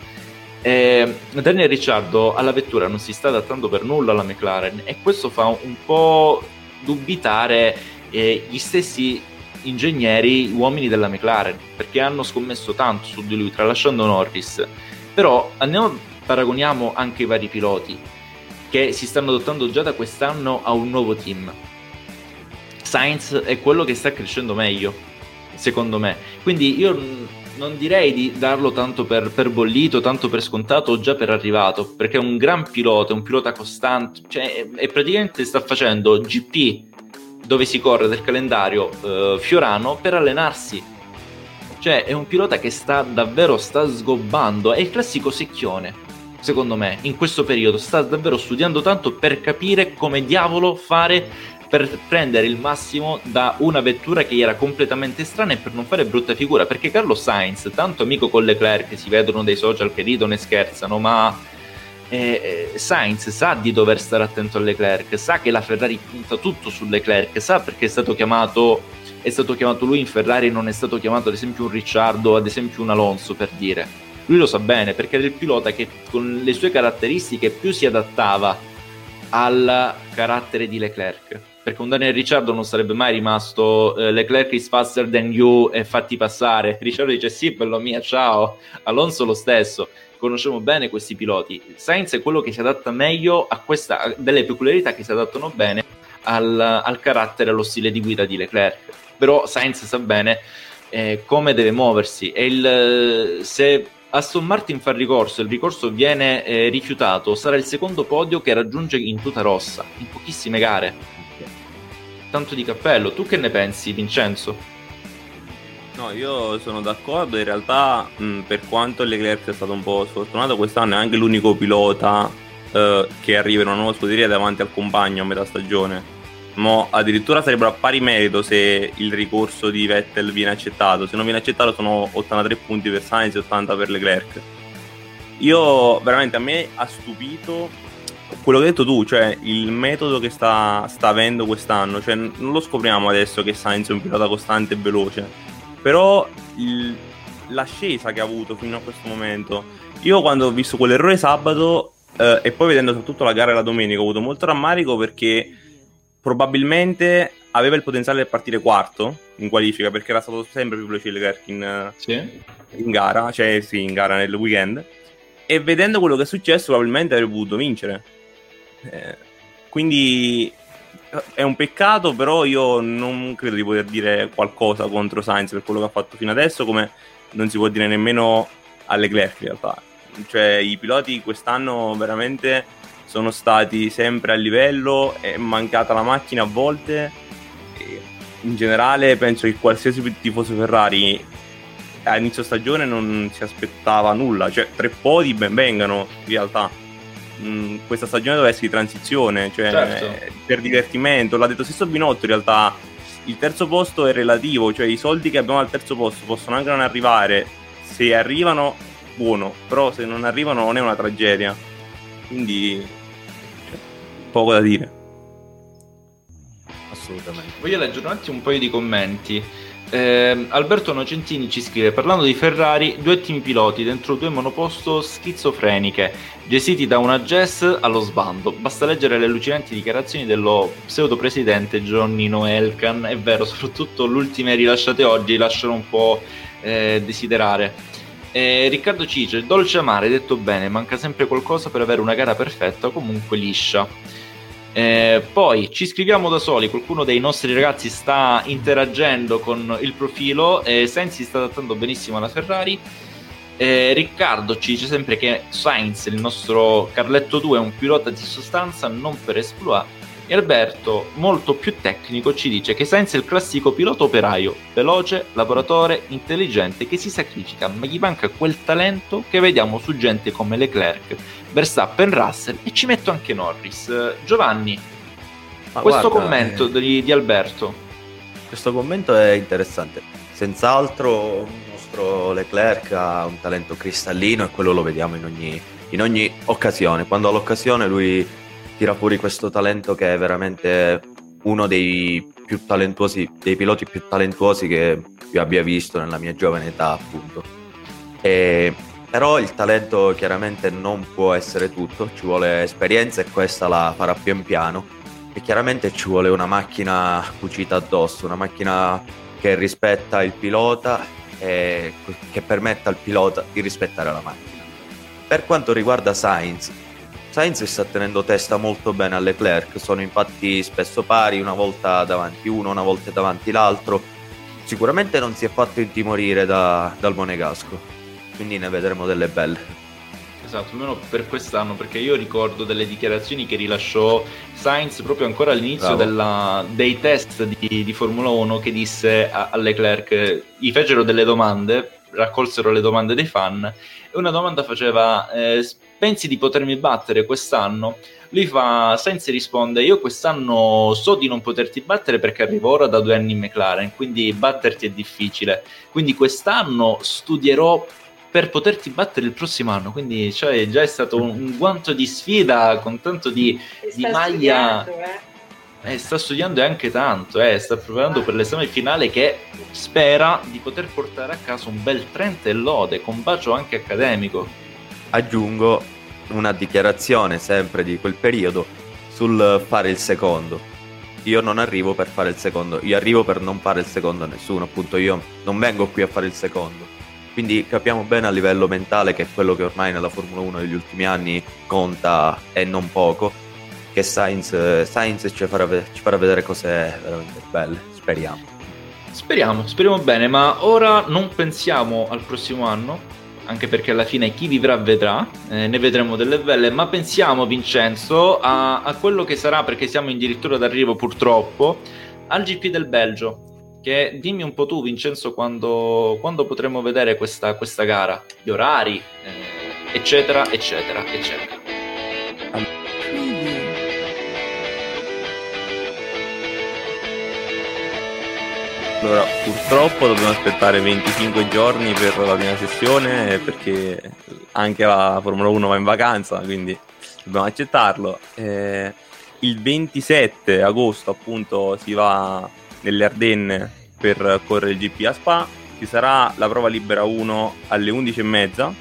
[SPEAKER 1] Eh, Daniel Ricciardo alla vettura non si sta adattando per nulla alla McLaren e questo fa un po' dubitare eh, gli stessi ingegneri uomini della McLaren perché hanno scommesso tanto su di lui tralasciando Norris. Però andiamo paragoniamo anche i vari piloti che si stanno adottando già da quest'anno a un nuovo team. Sainz è quello che sta crescendo meglio secondo me. Quindi io non direi di darlo tanto per, per bollito, tanto per scontato o già per arrivato, perché è un gran pilota, è un pilota costante, cioè, e praticamente sta facendo GP dove si corre del calendario eh, fiorano per allenarsi. Cioè è un pilota che sta davvero sta sgobbando, è il classico secchione, secondo me, in questo periodo sta davvero studiando tanto per capire come diavolo fare per prendere il massimo da una vettura che gli era completamente strana e per non fare brutta figura, perché Carlo Sainz, tanto amico con Leclerc, si vedono dai social che ridono e scherzano, ma eh, Sainz sa di dover stare attento a Leclerc, sa che la Ferrari punta tutto su Leclerc, sa perché è stato chiamato, è stato chiamato lui in Ferrari e non è stato chiamato ad esempio un Ricciardo, ad esempio un Alonso per dire. Lui lo sa bene perché era il pilota che con le sue caratteristiche più si adattava al carattere di Leclerc. Perché un Daniel Ricciardo non sarebbe mai rimasto eh, Leclerc is faster than you e fatti passare. Ricciardo dice sì, bello mia, ciao. Alonso lo stesso conosciamo bene questi piloti. Sainz è quello che si adatta meglio a questa, a delle peculiarità che si adattano bene al, al carattere allo stile di guida di Leclerc. Però Sainz sa bene eh, come deve muoversi e il, se Aston Martin fa ricorso il ricorso viene eh, rifiutato, sarà il secondo podio che raggiunge in tuta rossa, in pochissime gare. Tanto di cappello. Tu che ne pensi, Vincenzo?
[SPEAKER 3] No, io sono d'accordo, in realtà mh, per quanto Leclerc sia stato un po' sfortunato quest'anno è anche l'unico pilota eh, che arriva in una nuova scuderia davanti al compagno a metà stagione. Ma addirittura sarebbero a pari merito se il ricorso di Vettel viene accettato, se non viene accettato sono 83 punti per Sainz e 80 per Leclerc. Io veramente a me ha stupito quello che hai detto tu, cioè il metodo che sta, sta avendo quest'anno, cioè non lo scopriamo adesso che Sainz è un pilota costante e veloce però il, l'ascesa che ha avuto fino a questo momento, io quando ho visto quell'errore sabato eh, e poi vedendo soprattutto la gara la domenica, ho avuto molto rammarico perché probabilmente aveva il potenziale per partire quarto in qualifica perché era stato sempre più veloce Leclerc in, sì. in gara, cioè sì, in gara nel weekend. E vedendo quello che è successo, probabilmente avrebbe potuto vincere. Eh, quindi è un peccato, però io non credo di poter dire qualcosa contro Sainz per quello che ha fatto fino adesso, come non si può dire nemmeno a Leclerc in realtà. Cioè i piloti quest'anno veramente sono stati sempre a livello, è mancata la macchina a volte. in generale penso che qualsiasi tifoso Ferrari a inizio stagione non si aspettava nulla, cioè tre podi ben vengano in realtà mh, questa stagione doveva essere di transizione, cioè certo. per divertimento. L'ha detto stesso Binotto in realtà. Il terzo posto è relativo, cioè i soldi che abbiamo al terzo posto possono anche non arrivare. Se arrivano, buono, però se non arrivano non è una tragedia. Quindi poco da dire.
[SPEAKER 1] Assolutamente. Voglio leggere un attimo un paio di commenti. Eh, Alberto Nocentini ci scrive: Parlando di Ferrari, due team piloti dentro due monoposto schizofreniche, gestiti da una jazz allo sbando. Basta leggere le allucinanti dichiarazioni dello pseudo presidente Johnny Noelkan. È vero, soprattutto le ultime rilasciate oggi lasciano un po' eh, desiderare. Eh, Riccardo Cice, dolce amare, detto bene, manca sempre qualcosa per avere una gara perfetta, comunque liscia. Eh, poi ci scriviamo da soli, qualcuno dei nostri ragazzi sta interagendo con il profilo, eh, Sainz si sta adattando benissimo alla Ferrari. Eh, Riccardo ci dice sempre che Sainz, il nostro Carletto 2, è un pilota di sostanza, non per esploit. E Alberto, molto più tecnico, ci dice che Sainz è il classico pilota operaio, veloce, lavoratore, intelligente, che si sacrifica, ma gli manca quel talento che vediamo su gente come Leclerc, Verstappen, Russell e ci metto anche Norris. Giovanni, Ma questo guarda, commento eh, di, di, Alberto.
[SPEAKER 2] Questo commento è interessante. Senz'altro il nostro Leclerc ha un talento cristallino e quello lo vediamo in ogni, in ogni occasione. Quando ha l'occasione lui tira fuori questo talento che è veramente uno dei più talentuosi, dei piloti più talentuosi che io abbia visto nella mia giovane età, appunto. E però il talento chiaramente non può essere tutto, ci vuole esperienza e questa la farà pian piano. E chiaramente ci vuole una macchina cucita addosso, una macchina che rispetta il pilota e che permetta al pilota di rispettare la macchina. Per quanto riguarda Sainz, Sainz sta tenendo testa molto bene a Leclerc, sono infatti spesso pari, una volta davanti uno, una volta davanti l'altro. Sicuramente non si è fatto intimorire da, dal Monegasco quindi ne vedremo delle belle.
[SPEAKER 1] Esatto, almeno per quest'anno, perché io ricordo delle dichiarazioni che rilasciò Sainz proprio ancora all'inizio della, dei test di, di, Formula 1 che disse a, a Leclerc, gli fecero delle domande, raccolsero le domande dei fan una domanda faceva eh, pensi di potermi battere quest'anno? Lui fa, Sainz risponde io quest'anno so di non poterti battere perché arrivo ora da due anni in McLaren, quindi batterti è difficile, quindi quest'anno studierò per poterti battere il prossimo anno. Quindi cioè, già è stato un, un guanto di sfida con tanto di, di maglia. Eh. Eh, sta studiando anche tanto, eh, sta preparando per l'esame finale che spera di poter portare a casa un bel 30 e lode, con bacio anche accademico.
[SPEAKER 2] Aggiungo una dichiarazione sempre di quel periodo sul fare il secondo. Io non arrivo per fare il secondo, io arrivo per non fare il secondo a nessuno, appunto io non vengo qui a fare il secondo quindi capiamo bene a livello mentale che quello che ormai nella Formula 1 degli ultimi anni conta e non poco, che Sainz, Sainz ci, farà, ci farà vedere cose veramente belle, speriamo.
[SPEAKER 1] Speriamo, speriamo bene, ma ora non pensiamo al prossimo anno, anche perché alla fine chi vivrà vedrà, eh, ne vedremo delle belle, ma pensiamo Vincenzo a, a quello che sarà, perché siamo addirittura d'arrivo purtroppo, al GP del Belgio, che dimmi un po' tu, Vincenzo, quando, quando potremo vedere questa, questa, gara, gli orari, eh, eccetera, eccetera, eccetera.
[SPEAKER 3] Allora, purtroppo dobbiamo aspettare 25 giorni per la prima sessione perché anche la Formula 1 va in vacanza, quindi dobbiamo accettarlo. Eh, il 27 agosto appunto si va nelle Ardenne per correre il GP a Spa. Ci sarà la prova libera 1 alle 11.30,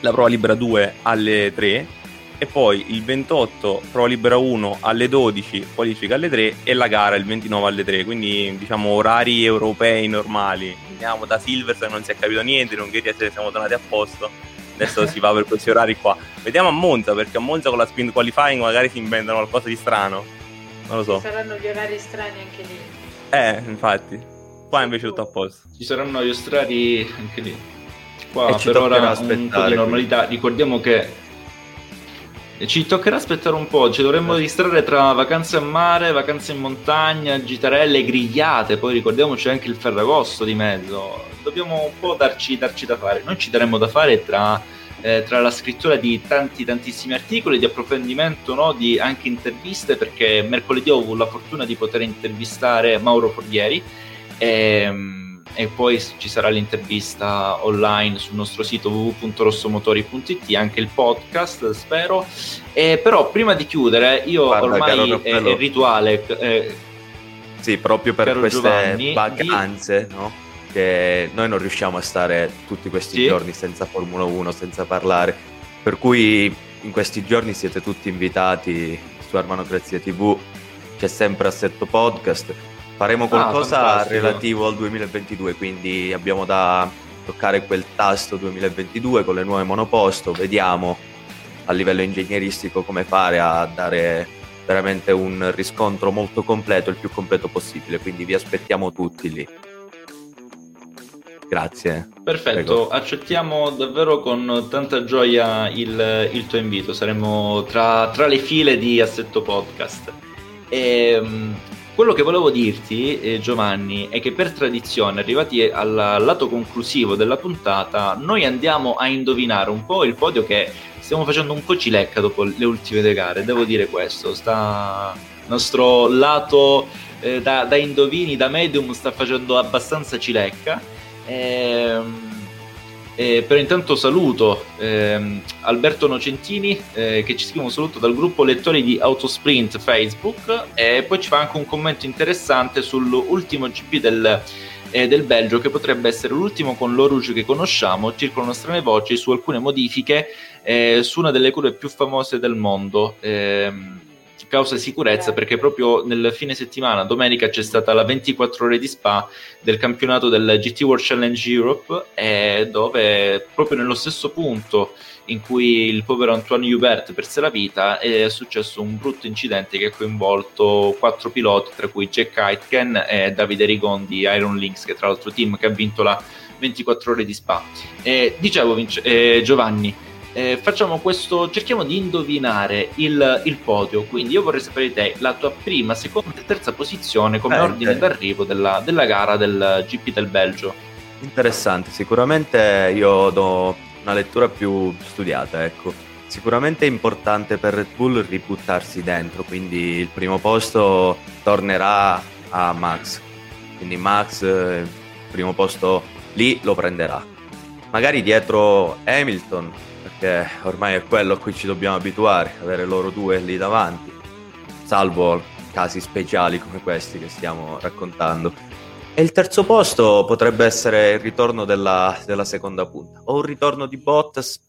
[SPEAKER 3] la prova libera 2 alle 3 e poi il 28 prova libera 1 alle 12, qualifica alle 3 e la gara il 29 alle 3, quindi diciamo orari europei normali. Andiamo da Silverstone, non si è capito niente, non che siamo tornati a posto. Adesso si va per questi orari qua. Vediamo a Monza, perché a Monza con la sprint qualifying magari si inventano qualcosa di strano. Non lo so.
[SPEAKER 4] Ci saranno gli orari strani anche lì.
[SPEAKER 3] Eh, infatti. Qua invece tutto a posto.
[SPEAKER 1] Ci saranno gli strati anche lì. Qua per ora un po' di normalità. Ricordiamo che ci toccherà aspettare un po', ci dovremmo distrarre tra vacanze a mare, vacanze in montagna, gitarelle, grigliate, poi ricordiamoci anche il Ferragosto di mezzo. Dobbiamo un po' darci, darci da fare. Noi ci daremo da fare tra eh, tra la scrittura di tanti tantissimi articoli di approfondimento, no? di anche interviste, perché mercoledì ho avuto la fortuna di poter intervistare Mauro Forghieri ehm, e poi ci sarà l'intervista online sul nostro sito www.rossomotori.it, anche il podcast spero. E, però prima di chiudere, io Guarda, ormai è, è, rituale. Eh,
[SPEAKER 2] sì, proprio per queste Giovanni, vacanze, di... no? che noi non riusciamo a stare tutti questi sì. giorni senza Formula 1, senza parlare. Per cui in questi giorni siete tutti invitati su Armanocrazia TV, c'è sempre Assetto Podcast. Faremo ah, qualcosa ah, relativo al 2022, quindi abbiamo da toccare quel tasto 2022 con le nuove monoposto, vediamo a livello ingegneristico come fare a dare veramente un riscontro molto completo, il più completo possibile, quindi vi aspettiamo tutti lì. Grazie.
[SPEAKER 1] Perfetto, Prego. accettiamo davvero con tanta gioia il, il tuo invito, saremo tra, tra, le file di Assetto Podcast. E, ehm, quello che volevo dirti, eh, Giovanni, è che per tradizione, arrivati al lato conclusivo della puntata, noi andiamo a indovinare un po' il podio che stiamo facendo un po' cilecca dopo le ultime due gare, devo dire questo. Sta... Nostro lato eh, da, da indovini, da medium, sta facendo abbastanza cilecca. Ehm eh, però intanto saluto ehm, Alberto Nocentini eh, che ci scrive un saluto dal gruppo lettori di Autosprint Facebook e poi ci fa anche un commento interessante sull'ultimo GP del, eh, del Belgio che potrebbe essere l'ultimo con l'Oruge che conosciamo. Circolano strane voci su alcune modifiche eh, su una delle cure più famose del mondo. Ehm, causa sicurezza perché proprio nel fine settimana, domenica, c'è stata la 24 ore di Spa del campionato del GT World Challenge Europe eh, dove proprio nello stesso punto in cui il povero Antoine Hubert perse la vita è successo un brutto incidente che ha coinvolto quattro piloti tra cui Jack Aitken e Davide Rigon di Iron Links che tra l'altro team che ha vinto la 24 ore di Spa. Eh, dicevo Vince- eh, Giovanni eh, facciamo questo, cerchiamo di indovinare il, il, podio. Quindi io vorrei sapere di te la tua prima, seconda e terza posizione come eh, ordine eh. d'arrivo della, della, gara del GP del Belgio.
[SPEAKER 2] Interessante, sicuramente io do una lettura più studiata, ecco. Sicuramente è importante per Red Bull ributtarsi dentro, quindi il primo posto tornerà a Max. Quindi Max, il eh, primo posto lì lo prenderà. Magari dietro Hamilton, perché ormai è quello a cui ci dobbiamo abituare, avere loro due lì davanti, salvo casi speciali come questi che stiamo raccontando. E il terzo posto potrebbe essere il ritorno della, della seconda punta, o un ritorno di Bottas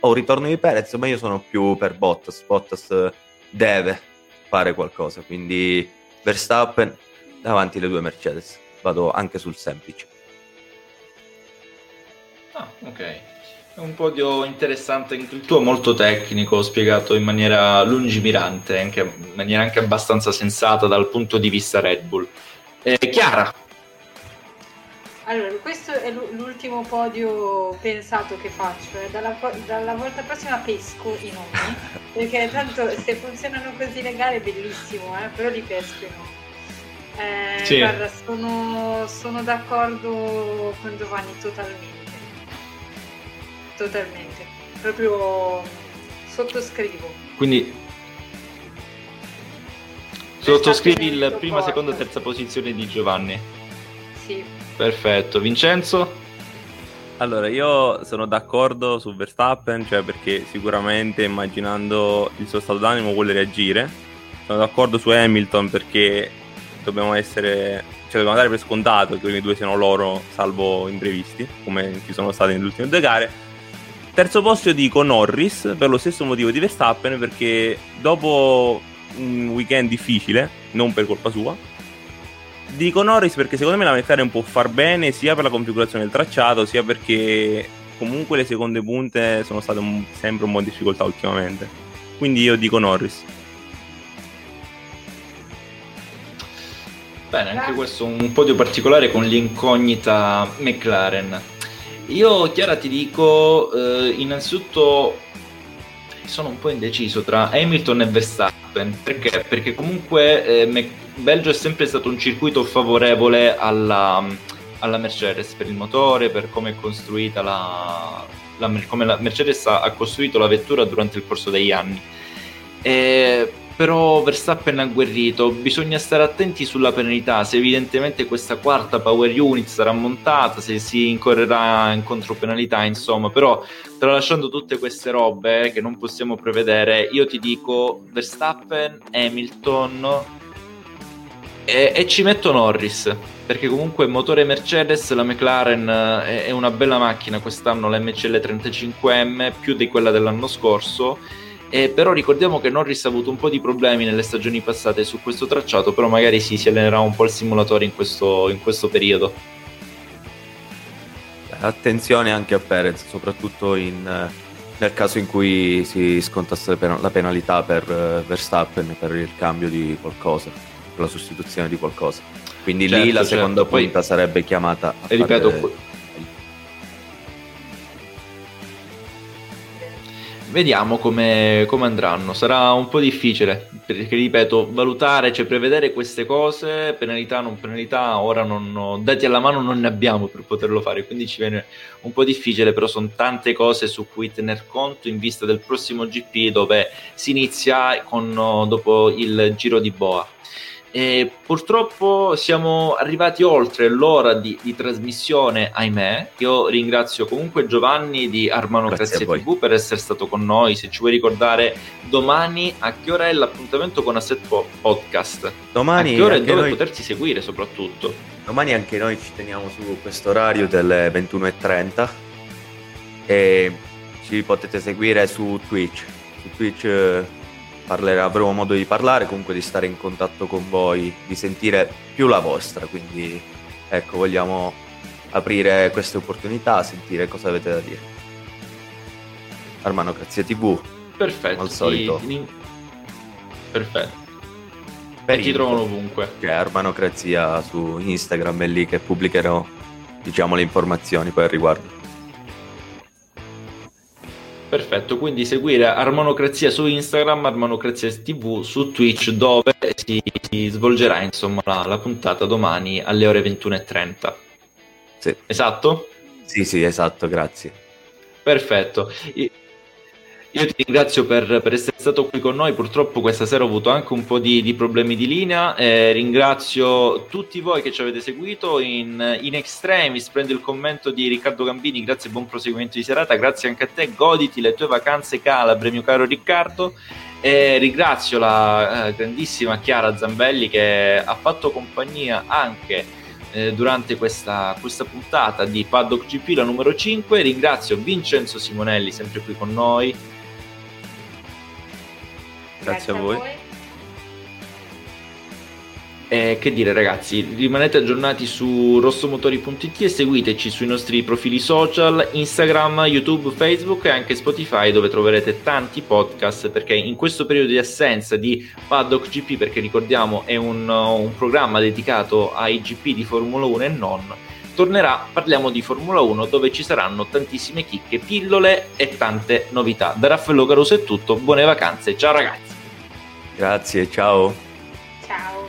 [SPEAKER 2] o un ritorno di Perez, ma io sono più per Bottas. Bottas deve fare qualcosa, quindi Verstappen davanti le due Mercedes. Vado anche sul semplice.
[SPEAKER 1] Ah, ok. È un podio interessante, il tuo molto tecnico, spiegato in maniera lungimirante, anche in maniera anche abbastanza sensata dal punto di vista Red Bull. Eh, Chiara.
[SPEAKER 4] Allora, questo è l'ultimo podio pensato che faccio, eh. dalla, dalla, volta prossima pesco i nomi, perché tanto se funzionano così le gare è bellissimo, eh, però li pesco i nomi. Eh, sì. Guarda, sono, sono d'accordo con Giovanni totalmente totalmente. Proprio sottoscrivo.
[SPEAKER 1] Quindi sottoscrivi il prima, porta. seconda e terza posizione di Giovanni.
[SPEAKER 4] Sì.
[SPEAKER 1] Perfetto. Vincenzo?
[SPEAKER 3] Allora, io sono d'accordo su Verstappen, cioè perché sicuramente immaginando il suo stato d'animo vuole reagire. Sono d'accordo su Hamilton perché dobbiamo essere, cioè dobbiamo dare per scontato che i due siano loro, salvo imprevisti, come ci sono stati nelle ultime due gare. Terzo posto io dico Norris per lo stesso motivo di Verstappen perché dopo un weekend difficile, non per colpa sua, dico Norris perché secondo me la McLaren può far bene sia per la configurazione del tracciato sia perché comunque le seconde punte sono state un, sempre un po' in difficoltà ultimamente. Quindi io dico Norris.
[SPEAKER 1] Bene, anche questo un podio particolare con l'incognita McLaren. Io, Chiara, ti dico, eh, innanzitutto sono un po' indeciso tra Hamilton e Verstappen. Perché? Perché comunque eh, Belgio è sempre stato un circuito favorevole alla, alla, Mercedes per il motore, per come è costruita la, la, come la Mercedes ha, ha costruito la vettura durante il corso degli anni. E però Verstappen ha agguerrito, bisogna stare attenti sulla penalità, se evidentemente questa quarta power unit sarà montata, se si incorrerà in contropenalità, insomma, però tralasciando tutte queste robe che non possiamo prevedere, io ti dico Verstappen, Hamilton e, e ci metto Norris, perché comunque motore Mercedes, la McLaren è, è una bella macchina quest'anno, la MCL 35M, più di quella dell'anno scorso eh, però ricordiamo che Norris ha avuto un po' di problemi nelle stagioni passate su questo tracciato, però magari sì, si allenerà un po' il simulatore in questo, in questo periodo.
[SPEAKER 2] Attenzione anche a Perez, soprattutto in uh, nel caso in cui si scontasse la penalità per uh, Verstappen per il cambio di qualcosa, per la sostituzione di qualcosa. Quindi certo, lì la certo. seconda punta Poi, sarebbe chiamata
[SPEAKER 1] a ripeto, fare... Vediamo come, come, andranno. Sarà un po' difficile perché, ripeto, valutare, cioè prevedere queste cose, penalità, non penalità, ora non, dati alla mano non ne abbiamo per poterlo fare, quindi ci viene un po' difficile, però sono tante cose su cui tener conto in vista del prossimo GP dove si inizia con, dopo il giro di Boa. E purtroppo siamo arrivati oltre l'ora di, di, trasmissione, ahimè. Io ringrazio comunque Giovanni di Armanocrazia TV per essere stato con noi. Se ci vuoi ricordare domani a che ora è l'appuntamento con Asset Podcast?
[SPEAKER 2] Domani
[SPEAKER 1] a che ora e dove noi... potersi seguire soprattutto?
[SPEAKER 2] Domani anche noi ci teniamo su questo orario delle 21.30 e ci potete seguire su Twitch. Su Twitch parlere, avremo modo di parlare, comunque di stare in contatto con voi, di sentire più la vostra, quindi ecco, vogliamo aprire queste opportunità, sentire cosa avete da dire. Armanocrazia TV.
[SPEAKER 1] Perfetto.
[SPEAKER 2] Al solito.
[SPEAKER 1] Ti... Perfetto. Per e ti trovano ovunque.
[SPEAKER 2] Che è Armanocrazia su Instagram è lì che pubblicherò diciamo le informazioni poi al riguardo.
[SPEAKER 1] Perfetto, quindi seguire Armonocrazia su Instagram, Armonocrazia TV su Twitch dove si, si svolgerà insomma la, la, puntata domani alle ore 21.30.
[SPEAKER 2] Sì.
[SPEAKER 1] Esatto?
[SPEAKER 2] Sì, sì, esatto, grazie.
[SPEAKER 1] Perfetto. Io ti ringrazio per, per, essere stato qui con noi, purtroppo questa sera ho avuto anche un po' di, di problemi di linea, eh, ringrazio tutti voi che ci avete seguito in, in, extremis, prendo il commento di Riccardo Gambini, grazie buon proseguimento di serata, grazie anche a te, goditi le tue vacanze calabre mio caro Riccardo. E ringrazio la eh, grandissima Chiara Zambelli che ha fatto compagnia anche eh, durante questa, questa, puntata di Paddock GP, la numero 5. Ringrazio Vincenzo Simonelli, sempre qui con noi.
[SPEAKER 3] Grazie, a voi.
[SPEAKER 1] Eh, che dire ragazzi, rimanete aggiornati su rossomotori.it e seguiteci sui nostri profili social, Instagram, YouTube, Facebook e anche Spotify dove troverete tanti podcast perché in questo periodo di assenza di Paddock GP, perché ricordiamo è un, un programma dedicato ai GP di Formula 1 e non, tornerà Parliamo di Formula 1 dove ci saranno tantissime chicche, pillole e tante novità. Da Raffaello Caruso è tutto, buone vacanze, ciao ragazzi!
[SPEAKER 2] Grazie, ciao. Ciao.